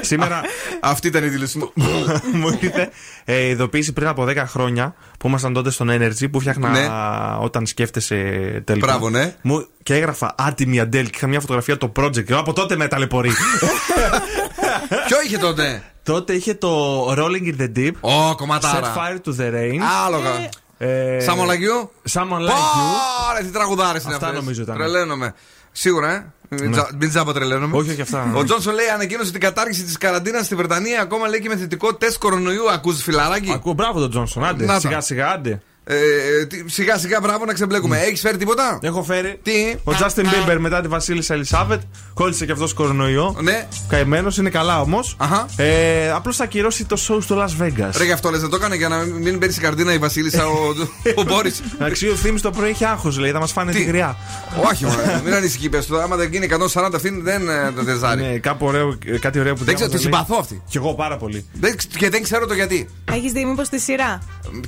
Speaker 4: Σήμερα
Speaker 1: Αυτή ήταν η δήλωση μου.
Speaker 4: μου ήρθε ε, ειδοποίηση πριν από 10 χρόνια που ήμασταν τότε στον Energy που φτιάχνα
Speaker 1: Ναι.
Speaker 4: όταν σκέφτεσαι τελικά.
Speaker 1: Μπράβο, ναι.
Speaker 4: Μου, και έγραφα άτιμη Αντέλ και είχα μια φωτογραφία το project. Και από τότε με ταλαιπωρεί.
Speaker 1: Ποιο είχε τότε;
Speaker 4: Τότε είχε το Rolling in the Deep.
Speaker 1: Ω, κομματάρα.
Speaker 4: Set fire to the rain.
Speaker 1: Άλογα.
Speaker 4: Ε,
Speaker 1: Someone like you;
Speaker 4: Someone like you.
Speaker 1: Ωραία, τι τραγουδάρες είναι
Speaker 4: Αυτά
Speaker 1: αυτές.
Speaker 4: νομίζω ήταν.
Speaker 1: Τρελαίνομαι. Σίγουρα, ε. Μην τζα- Μην τζάμπα τρελαίνομαι.
Speaker 4: Όχι, όχι αυτά.
Speaker 1: Ο Τζόνσον λέει ανακοίνωσε την κατάργηση της καραντίνας στη Βρετανία. Ακόμα λέει και με θετικό τεστ κορονοϊού. Ακούς φιλαράκι;
Speaker 4: Ακούω μπράβο τον Τζόνσον. Άντε,
Speaker 1: Να τα.
Speaker 4: σιγά σιγά, άντε.
Speaker 1: Ε, ε, τι- σιγά σιγά μπράβο να ξεμπλέκουμε. Έχεις φέρει τίποτα;
Speaker 4: Έχω φέρει.
Speaker 1: Τι;
Speaker 4: Ο Justin Bieber μετά τη Βασίλισσα Ελισάβετ κόλλησε και αυτός κορονοϊό.
Speaker 1: Ναι.
Speaker 4: Καημένος, είναι καλά όμως. Ε, Απλώς θα ακυρώσει το show στο Las Vegas.
Speaker 1: Ρε γι' αυτό λες, δεν το έκανε για να μην μπαίνει στην καρδίνα η Βασίλισσα ο, ο Μπόρις.
Speaker 4: Εντάξει, ο Θήμη το πρωί έχει άγχος, λέει, θα μας φάνε τη γριά.
Speaker 1: Όχι, μωρέ, μην ανησυχεί. Πες του, άμα δεν γίνει 140 αυτή δεν ε, το τεζάρι.
Speaker 4: Ναι, κάπου ωραίο, ε, κάτι ωραίο που
Speaker 1: Δεν ξέρω, τη
Speaker 4: διάβαζα, λέει.
Speaker 1: συμπαθώ αυτή.
Speaker 4: Κι εγώ πάρα πολύ.
Speaker 1: Δεν- Και δεν ξέρω το γιατί.
Speaker 5: Έχεις δει μήπως τη σειρά;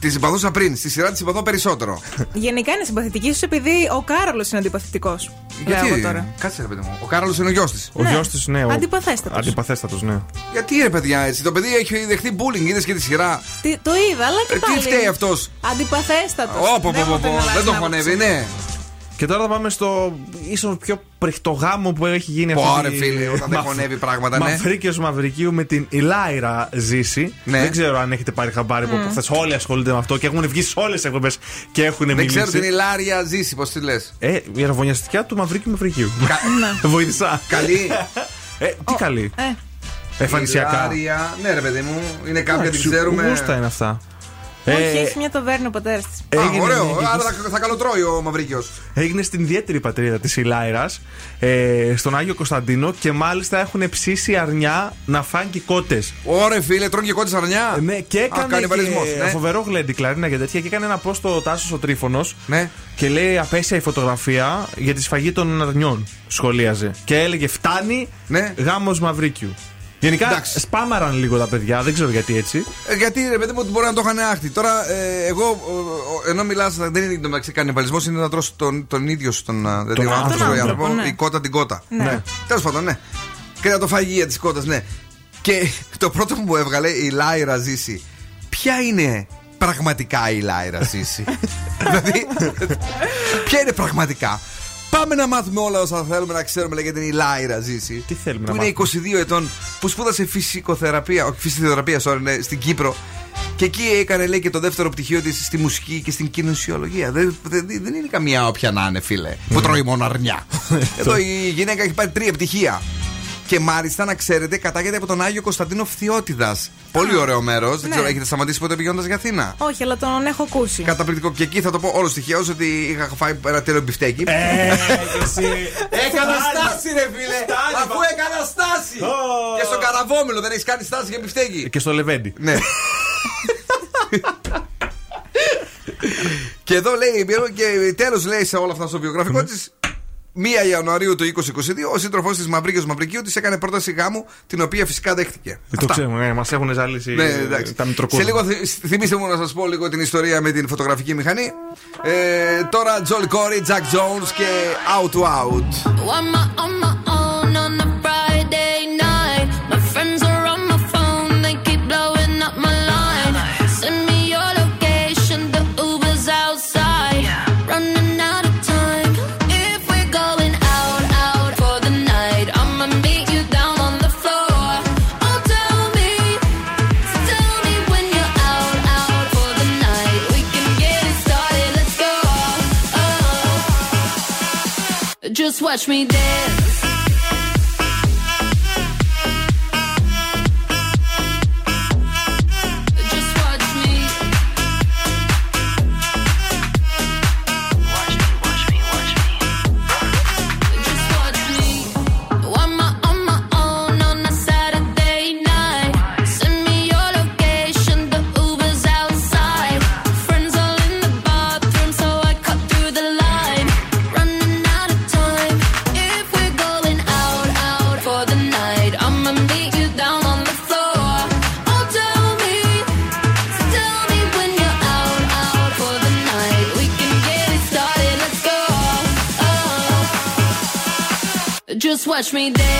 Speaker 1: Τη συμπαθούσα πριν. Στη σειρά τη συμπαθώ περισσότερο.
Speaker 5: Γενικά είναι συμπαθητική, ίσως επειδή ο Κάρολος είναι αντιπαθητικός.
Speaker 1: Γιατί;
Speaker 5: τώρα.
Speaker 1: Κάτσε ρε παιδί μου. Ο Κάρολος είναι ο γιος της.
Speaker 4: Ο γιος της, ναι. ο-
Speaker 5: Αντιπαθέστατος.
Speaker 4: Αντιπαθέστατος, ναι.
Speaker 1: Γιατί ρε παιδιά έτσι. Το παιδί έχει δεχτεί bullying, είδες και τη σειρά.
Speaker 5: Τι, το είδα, αλλά και
Speaker 1: Ε,
Speaker 5: πάλι.
Speaker 1: τι φταίει αυτός;
Speaker 5: Αντιπαθέστατος.
Speaker 1: Όπο, πω, πω, πω. Δεν το χωνεύει, ναι.
Speaker 4: Και τώρα θα πάμε στο ίσως πιο πριχτογάμο που έχει γίνει
Speaker 1: Πω,
Speaker 4: αυτή
Speaker 1: ρε
Speaker 4: τη-
Speaker 1: φίλε, όταν δεν
Speaker 4: Μαυ-
Speaker 1: χωνεύει πράγματα, ναι.
Speaker 4: Μαυρίκιος Μαυρικίου με την Ηλάιρα Ζήση.
Speaker 1: Ναι.
Speaker 4: Δεν ξέρω αν έχετε πάρει χαμπάρι που
Speaker 1: Μμ.
Speaker 4: από χθες όλοι ασχολούνται με αυτό και έχουν βγει σε όλες τις εκπομπές και έχουν
Speaker 1: Δεν
Speaker 4: μιλήσει.
Speaker 1: ξέρω την Ηλάρια ζήσει, πώς τη λες.
Speaker 4: Ε, η αραβωνιαστικιά του Μαυρίκιου Μαυρικίου. Βοήθησα.
Speaker 1: Καλή.
Speaker 4: Ε, τι καλή.
Speaker 5: Ε,
Speaker 4: Εμφανισιακά.
Speaker 1: Ηλάρια. Ναι, ρε παιδί μου, είναι κάποια την
Speaker 4: Εντάξει,
Speaker 1: ξέρουμε.
Speaker 4: Γούστα είναι αυτά.
Speaker 5: Όχι,
Speaker 4: Ε,
Speaker 5: έχει μια ταβέρνα ο πατέρας της.
Speaker 1: Α,
Speaker 4: Έγινε-
Speaker 1: ωραίο.
Speaker 4: έγινε-
Speaker 1: Άρα θα, θα καλοτρώει ο Μαυρίκιος.
Speaker 4: Έγινε στην ιδιαίτερη πατρίδα της Ηλάιρα, ε, στον Άγιο Κωνσταντίνο και μάλιστα έχουν ψήσει αρνιά να φάνε και κότες.
Speaker 1: Ωρε φίλε, τρώνε και κότες αρνιά.
Speaker 4: Ναι, και έκανε
Speaker 1: κανιβαλισμός,
Speaker 4: και
Speaker 1: ναι.
Speaker 4: φοβερό γλέντι, κλαρίνα και τέτοια. Και έκανε ένα post ο Τάσος ο Τρίφωνος.
Speaker 1: Ναι.
Speaker 4: Και λέει απέσια η φωτογραφία για τη σφαγή των αρνιών. Σχολίαζε. Και έλεγε Φτάνει
Speaker 1: Ναι.
Speaker 4: γάμος Μαυρίκιου. Γενικά
Speaker 1: Εντάξει.
Speaker 4: σπάμαραν λίγο τα παιδιά, δεν ξέρω γιατί έτσι.
Speaker 1: Ε, γιατί ρε παιδί μου ότι μπορεί να το είχαν άχτη. Τώρα, ε, εγώ, ο, ο, ενώ μιλάς, δεν είναι το μεταξύ κανιβαλισμός, είναι να τρώσει τον, τον ίδιο σου τον. α, Δηλαδή, ο
Speaker 4: άνθρωπος,
Speaker 1: άνθρωπο,
Speaker 4: τον
Speaker 1: άνθρωπο,
Speaker 5: άνθρωπο, ναι.
Speaker 1: η κότα την κότα.
Speaker 5: Ναι.
Speaker 1: Τέλος πάντων, ναι. Και να το φαγεί τη κότας, ναι. Και το πρώτο που μου έβγαλε η Λάιρα Ζήση. Ποια είναι πραγματικά η Λάιρα Ζήση; δηλαδή, ποια είναι πραγματικά; Πάμε να μάθουμε όλα όσα θέλουμε να ξέρουμε λέει, για την Ηλάιρα Ζήση.
Speaker 4: Τι θέλουμε
Speaker 1: που
Speaker 4: να
Speaker 1: είναι 22 ετών, που σπούδασε φυσικοθεραπεία, όχι φυσιοθεραπεία, sorry, ναι, στην Κύπρο. Και εκεί έκανε λέει και το δεύτερο πτυχίο της στη μουσική και στην κοινωνιολογία. Δεν, δεν, δεν είναι καμία όποια να είναι, φίλε. Που τρώει μόνο αρνιά. Εδώ η γυναίκα έχει πάρει τρία πτυχία. Και μάλιστα να ξέρετε, κατάγεται από τον Άγιο Κωνσταντίνο Φθιώτιδας. Πολύ ωραίο μέρος. Δεν
Speaker 5: Ναι.
Speaker 1: ξέρω, έχετε σταματήσει ποτέ πηγαίνοντας για Αθήνα;
Speaker 5: Όχι, αλλά τον έχω ακούσει.
Speaker 1: Καταπληκτικό. Και εκεί θα το πω όλως τυχαίως ότι είχα φάει ένα τέλειο μπιφτέκι.
Speaker 4: Ε,
Speaker 1: Έκανα στάση, ρε φίλε! Αφού έκανα στάση! Και στο καραβόμιλο δεν έχεις κάνει στάση για μπιφτέκι.
Speaker 4: Και στο Λεβέντι.
Speaker 1: Ναι. και εδώ λέει, και τέλος λέει σε όλα αυτά στο βιογραφικό της, 1 Ιανουαρίου του 2022, ο σύντροφός της Μαυρίκιο Μαυρικίου τη έκανε πρόταση γάμου, την οποία φυσικά δέχτηκε.
Speaker 4: Το ξέρουμε, ναι, μας έχουν ζαλίσει
Speaker 1: Ναι, εντάξει.
Speaker 4: τα
Speaker 1: Σε
Speaker 4: μητροκούρια.
Speaker 1: λίγο θυ- θυμίστε μου να σας πω λίγο την ιστορία με την φωτογραφική μηχανή. Ε, τώρα Τζολ Κόρι, Τζακ Jones και Out to Out.
Speaker 9: Watch me dance. me
Speaker 23: dead.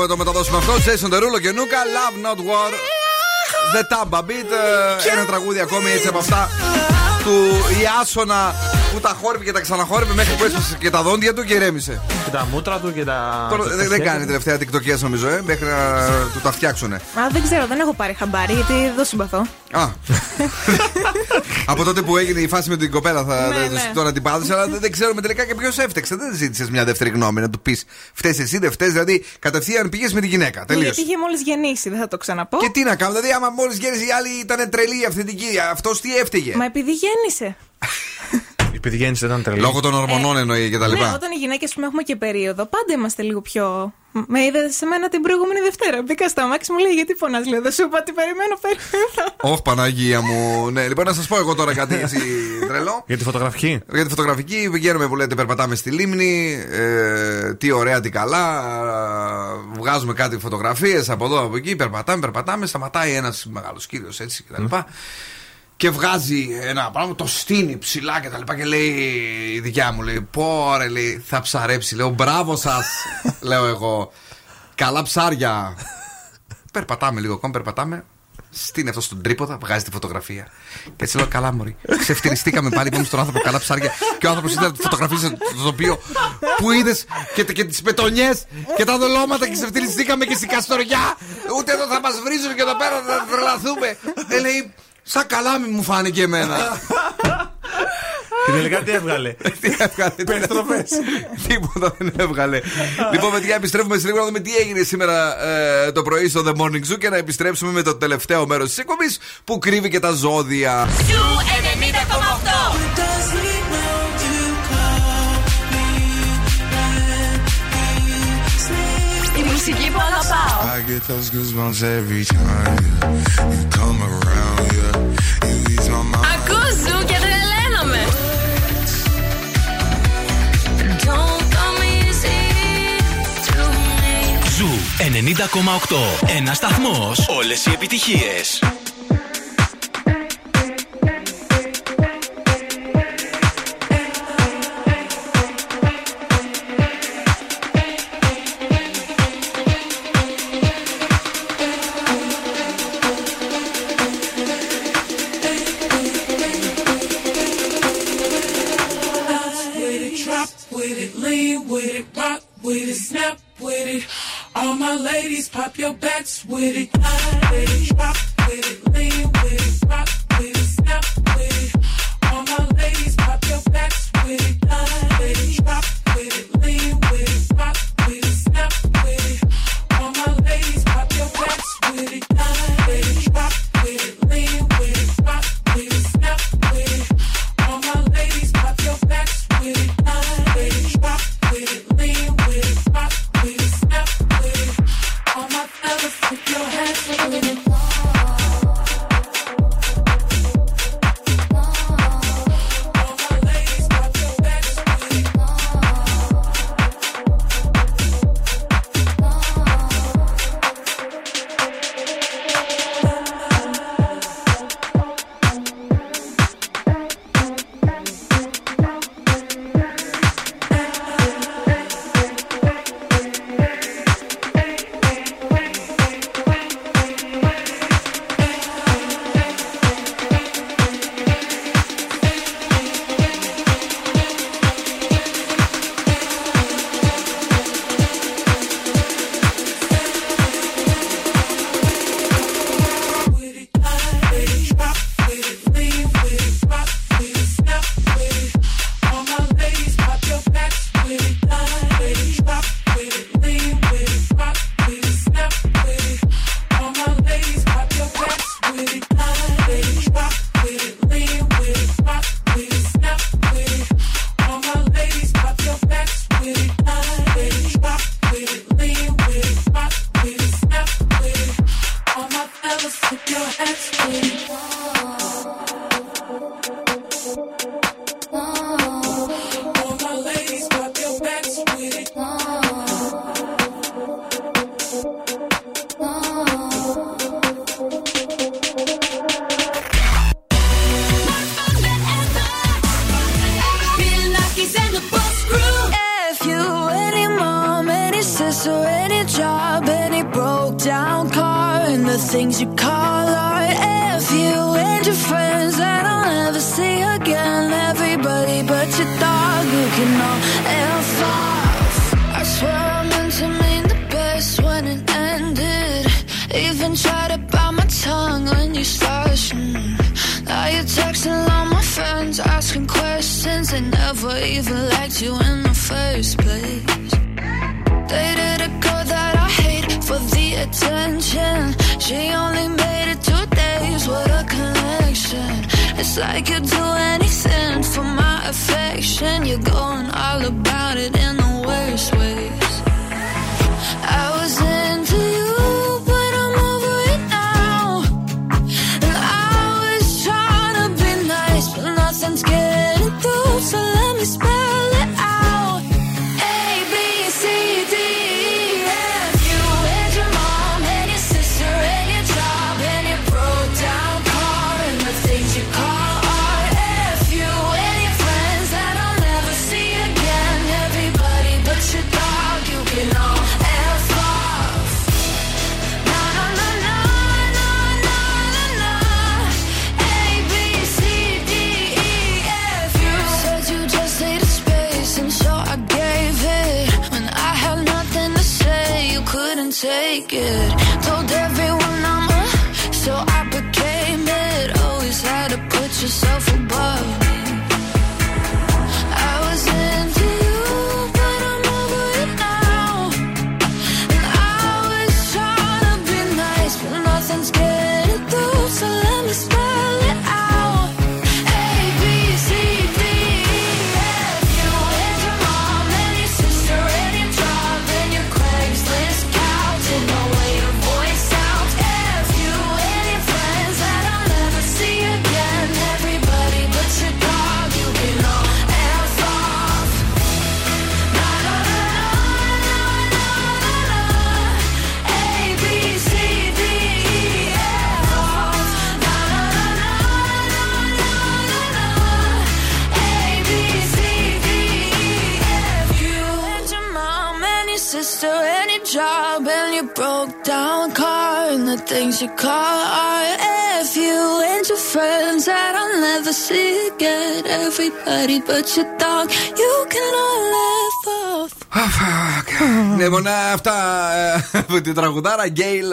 Speaker 1: να το μεταδώσουμε αυτό. Jason Derulo και Νούκα. Love Not War. The Tamba Beat. ε, Ένα τραγούδι ακόμη έτσι από αυτά του Ιάσονα που τα χόρυβε και τα ξαναχόρυβε μέχρι που έσπασε και τα δόντια του και ηρέμησε.
Speaker 4: Και τα μούτρα του και τα.
Speaker 1: Τώρα
Speaker 4: τα
Speaker 1: δεν, δεν
Speaker 4: χέρια
Speaker 1: κάνει
Speaker 4: του.
Speaker 1: τελευταία TikTokιές νομίζω, ε, μέχρι να του τα φτιάξουνε.
Speaker 5: Α, δεν ξέρω, δεν έχω πάρει χαμπάρι γιατί δεν συμπαθώ.
Speaker 1: Α. Από τότε που έγινε η φάση με την κοπέλα θα
Speaker 5: Ναι,
Speaker 1: δεν-
Speaker 5: ναι.
Speaker 1: τώρα την πάτησε, αλλά δεν, δεν ξέρουμε τελικά και ποιος έφταξε. Δεν ζήτησες μια δεύτερη γνώμη να του πεις φταίει εσύ, δεν φταίει. Δηλαδή κατευθείαν πήγες με τη γυναίκα.
Speaker 5: Ναι,
Speaker 1: Τελείως.
Speaker 5: γιατί είχε μόλις γεννήσει, δεν θα το ξαναπώ.
Speaker 1: Και τι να κάνω, δηλαδή άμα μόλις γέννησε η άλλη ήταν τρελή αυθεντική, αυτός τι έφταιγε;
Speaker 5: Μα επειδή γέννησε.
Speaker 4: Επειδή γέννησε ήταν τρελή.
Speaker 1: Λόγω των ορμονών εννοεί και τα
Speaker 5: Ναι,
Speaker 1: λοιπά.
Speaker 5: όταν οι γυναίκες έχουμε και περίοδο, πάντα είμαστε λίγο πιο. Με είδε σε μένα την προηγούμενη Δευτέρα. Μπήκα στο αμάξι μου λέει γιατί φωνάς, λέω. Δεν σου είπα τι περιμένω, περιμένω.
Speaker 1: Όχι Παναγία μου. Ναι, λοιπόν, να σας πω εγώ τώρα κάτι έτσι τρελό.
Speaker 4: Για τη φωτογραφική.
Speaker 1: Για τη φωτογραφική βγαίνουμε που λέτε, περπατάμε στη λίμνη. Ε, τι ωραία, τι καλά. ε, Βγάζουμε κάτι φωτογραφίες από εδώ, από εκεί. Περπατάμε, περπατάμε. Σταματάει ένας μεγάλος κύριος έτσι κτλ. Και βγάζει ένα πράγμα, το στείνει ψηλά και τα λοιπά και λέει η δικιά μου, λέει, πόρε, λέει, θα ψαρέψει. Λέω, μπράβο σας, λέω εγώ. Καλά ψάρια. περπατάμε λίγο ακόμα, περπατάμε. Στείνει αυτό στον τρίποδα, βγάζει τη φωτογραφία. Και έτσι λέω: Καλά, Μωρή. Ξεφτυριστήκαμε πάλι, είπαμε στον άνθρωπο καλά ψάρια. Και ο άνθρωπος είδε τη φωτογραφία στο τοπίο που είδες και, και τις πετονιές και τα δολώματα και ξεφτυριστήκαμε και στην Καστοριά. Ούτε εδώ θα μας βρίζουν και εδώ πέρα θα τρελαθούμε. Ε, λέει: Σαν καλά μου φάνηκε εμένα.
Speaker 4: Και τελικά τι έβγαλε;
Speaker 1: Τι έβγαλε.
Speaker 4: Περιστροφές.
Speaker 1: Τίποτα δεν έβγαλε. λοιπόν, παιδιά, επιστρέφουμε σε λίγο να δούμε τι έγινε σήμερα ε, το πρωί στο The Morning Zoo και να επιστρέψουμε με το τελευταίο μέρος της εκπομπής που κρύβει και τα ζώδια.
Speaker 10: Zoo 90,8.
Speaker 8: Get those goosebumps every time yeah. you come around. Yeah. You ease my mind.
Speaker 11: Ακούς Ζου και τρελαίνομαι. Don't come easy to me.
Speaker 12: Ζου 90,8. Ένα σταθμό. Όλε οι επιτυχίε.
Speaker 9: With it.
Speaker 6: Even tried to bite my tongue when you started. mm. Now you're texting all my friends, asking questions. They never even liked you in the first place. Dated a girl that I hate for the attention. She only made it two days. What a connection. It's like you'd do anything for my affection. You're going all about it in the worst ways. Call art. F you and your friends that I'll never see again. Everybody
Speaker 24: but your dog, you can all eff off.
Speaker 1: Λοιπόν, αυτά ε, την τραγουδάρα Gayle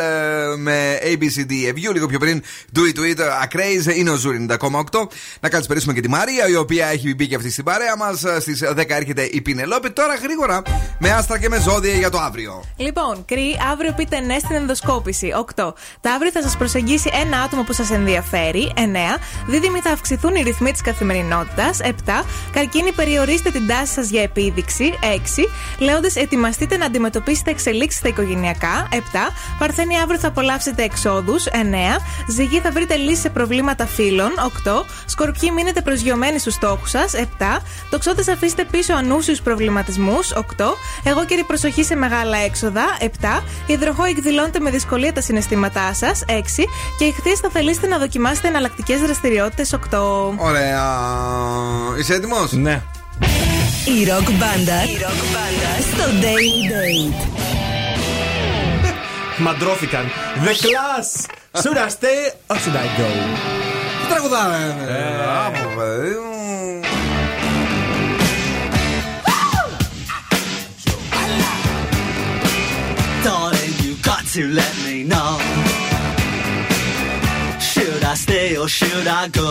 Speaker 1: με ABCDFU. Λίγο πιο πριν, Do It To It, Acraze, είναι ο Zoo 90,8. Να καλησπερίσουμε και τη Μαρία, η οποία έχει μπει και αυτή στην παρέα μας. Στις 10 έρχεται η Πινελόπη. Τώρα γρήγορα με άστρα και με ζώδια για το αύριο.
Speaker 5: Λοιπόν, κρύ, αύριο πείτε ναι στην ενδοσκόπηση. 8. Τα αύριο θα σας προσεγγίσει ένα άτομο που σας ενδιαφέρει. 9. Δίδυμοι θα αυξηθούν οι ρυθμοί της καθημερινότητας. 7. Καρκίνοι, περιορίστε την τάση σας για επίδειξη. 6. Λέοντε, ετοιμαστείτε να αντιμετωπίσετε εξελίξεις στα οικογενειακά. 7. Παρθένοι, αύριο θα απολαύσετε εξόδους. 9. Ζυγοί, θα βρείτε λύσεις σε προβλήματα φίλων. 8. Σκορπιοί, μείνετε προσγειωμένοι στους στόχους σας. 7. Τοξότες, αφήστε πίσω ανούσιους προβληματισμούς. 8. Εγώ κύριε προσοχή σε μεγάλα έξοδα. 7. Υδροχό, εκδηλώνετε με δυσκολία τα συναισθήματά σας. 6. Και ηχθεί, θα θελήσετε να δοκιμάσετε εναλλακτικές δραστηριότητες. 8.
Speaker 1: Ωραία. Είσαι έτοιμος;
Speaker 4: Ναι.
Speaker 17: Η ροκ μπάντα στο Day Date.
Speaker 4: Μαντρώθηκαν. The class! Should I stay or should I go?
Speaker 1: Τι τραγουδάρα είναι. Άπο, παιδί μου.
Speaker 25: Darling, you got to let me know. Should I stay or should I go?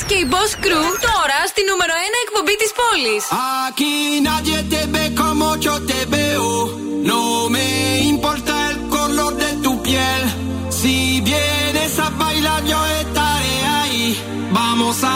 Speaker 11: και η Boss Crew τώρα στη νούμερο 1 εκπομπή τη πόλη.
Speaker 18: Aquí nadie te ve como yo te veo. No me importa el color de tu piel. Si vienes a bailar, yo estaré ahí. Vamos a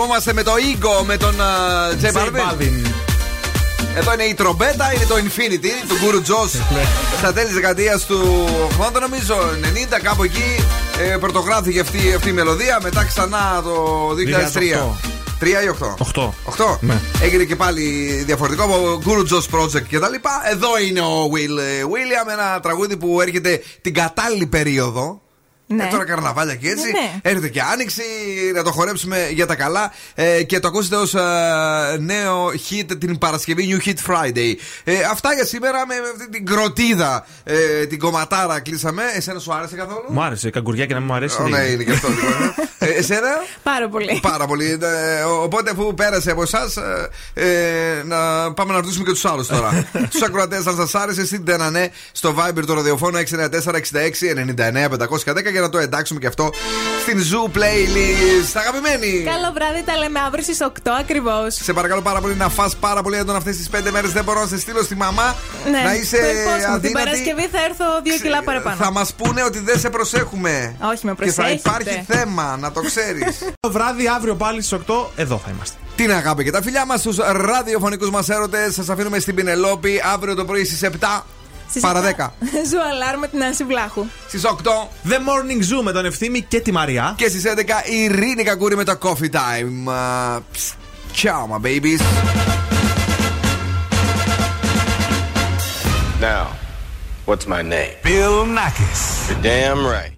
Speaker 1: θυμόμαστε με το Ego, με τον uh, J Balvin. Εδώ είναι η τρομπέτα, είναι το Infinity του Guru Joss. Στα τέλη της δεκαετίας του 80, νομίζω 90, κάπου εκεί ε, πρωτογράφηκε αυτή, αυτή η μελωδία. Μετά ξανά το 2003. 3 ή 8.
Speaker 4: 8.
Speaker 1: 8.
Speaker 4: Ναι.
Speaker 1: Έγινε και πάλι διαφορετικό από Guru Joss Project κτλ. Εδώ είναι ο Will ε, William, ένα τραγούδι που έρχεται την κατάλληλη περίοδο.
Speaker 5: Ναι.
Speaker 1: Ε, τώρα καρναβάλια και έτσι.
Speaker 5: Ναι, ναι.
Speaker 1: Έρχεται και άνοιξη, να το χορέψουμε για τα καλά. Ε, και το ακούσετε ως νέο hit την Παρασκευή, New Hit Friday. Ε, αυτά για σήμερα με, με αυτή την κροτίδα, ε, την κομματάρα κλείσαμε. Εσένα σου άρεσε καθόλου;
Speaker 4: Μου άρεσε. Καγκουριά και να μην μου αρέσει.
Speaker 1: Ω,
Speaker 4: δεν
Speaker 1: ναι,
Speaker 4: είναι.
Speaker 1: είναι και αυτό λοιπόν. ε, εσένα;
Speaker 5: Πάρα πολύ.
Speaker 1: Πάρα πολύ. Ε, ο- οπότε αφού πέρασε από εσάς, ε, ε, να πάμε να ρωτήσουμε και τους άλλους τώρα. τους ακροατές, αν σας άρεσε, στείλτε ένα ναι στο Viber του ραδιοφώνου 694-66-99-510 για να το εντάξουμε και αυτό στην Zoo Playlist. Αγαπημένοι!
Speaker 5: Καλό βράδυ, τα λέμε αύριο στις 8 ακριβώς.
Speaker 1: Σε παρακαλώ πάρα πολύ να φας πάρα πολύ έντονα αυτές τις πέντε μέρες. Δεν μπορώ να σε στείλω στη μαμά
Speaker 5: Ναι,
Speaker 1: να είσαι
Speaker 5: το υπόσχομαι. Την
Speaker 1: αδύνατη.
Speaker 5: Παρασκευή θα έρθω 2 κιλά παραπάνω.
Speaker 1: Θα μας πούνε ότι δεν σε προσέχουμε.
Speaker 5: Όχι, με
Speaker 1: Και θα
Speaker 5: προσέχετε.
Speaker 1: υπάρχει θέμα, να το ξέρεις.
Speaker 4: Το βράδυ αύριο πάλι στις 8 εδώ θα είμαστε.
Speaker 1: Την αγάπη και τα φιλιά μας στους ραδιοφωνικούς μας έρωτες. Σας αφήνουμε στην Πινελόπη αύριο το πρωί στις 7
Speaker 5: Στις
Speaker 1: παρα 10.
Speaker 5: 7. Zoo Alarm με την Άση Βλάχου.
Speaker 1: Στις 8
Speaker 4: The Morning Zoo με τον Ευθύμη και τη Μαριά.
Speaker 1: και στις 11 η Ειρήνη Κακούρη με το Coffee Time. Uh, psst. Ciao, my babies.
Speaker 26: Now, what's my name?
Speaker 13: Bill Nakis.
Speaker 26: You're damn right.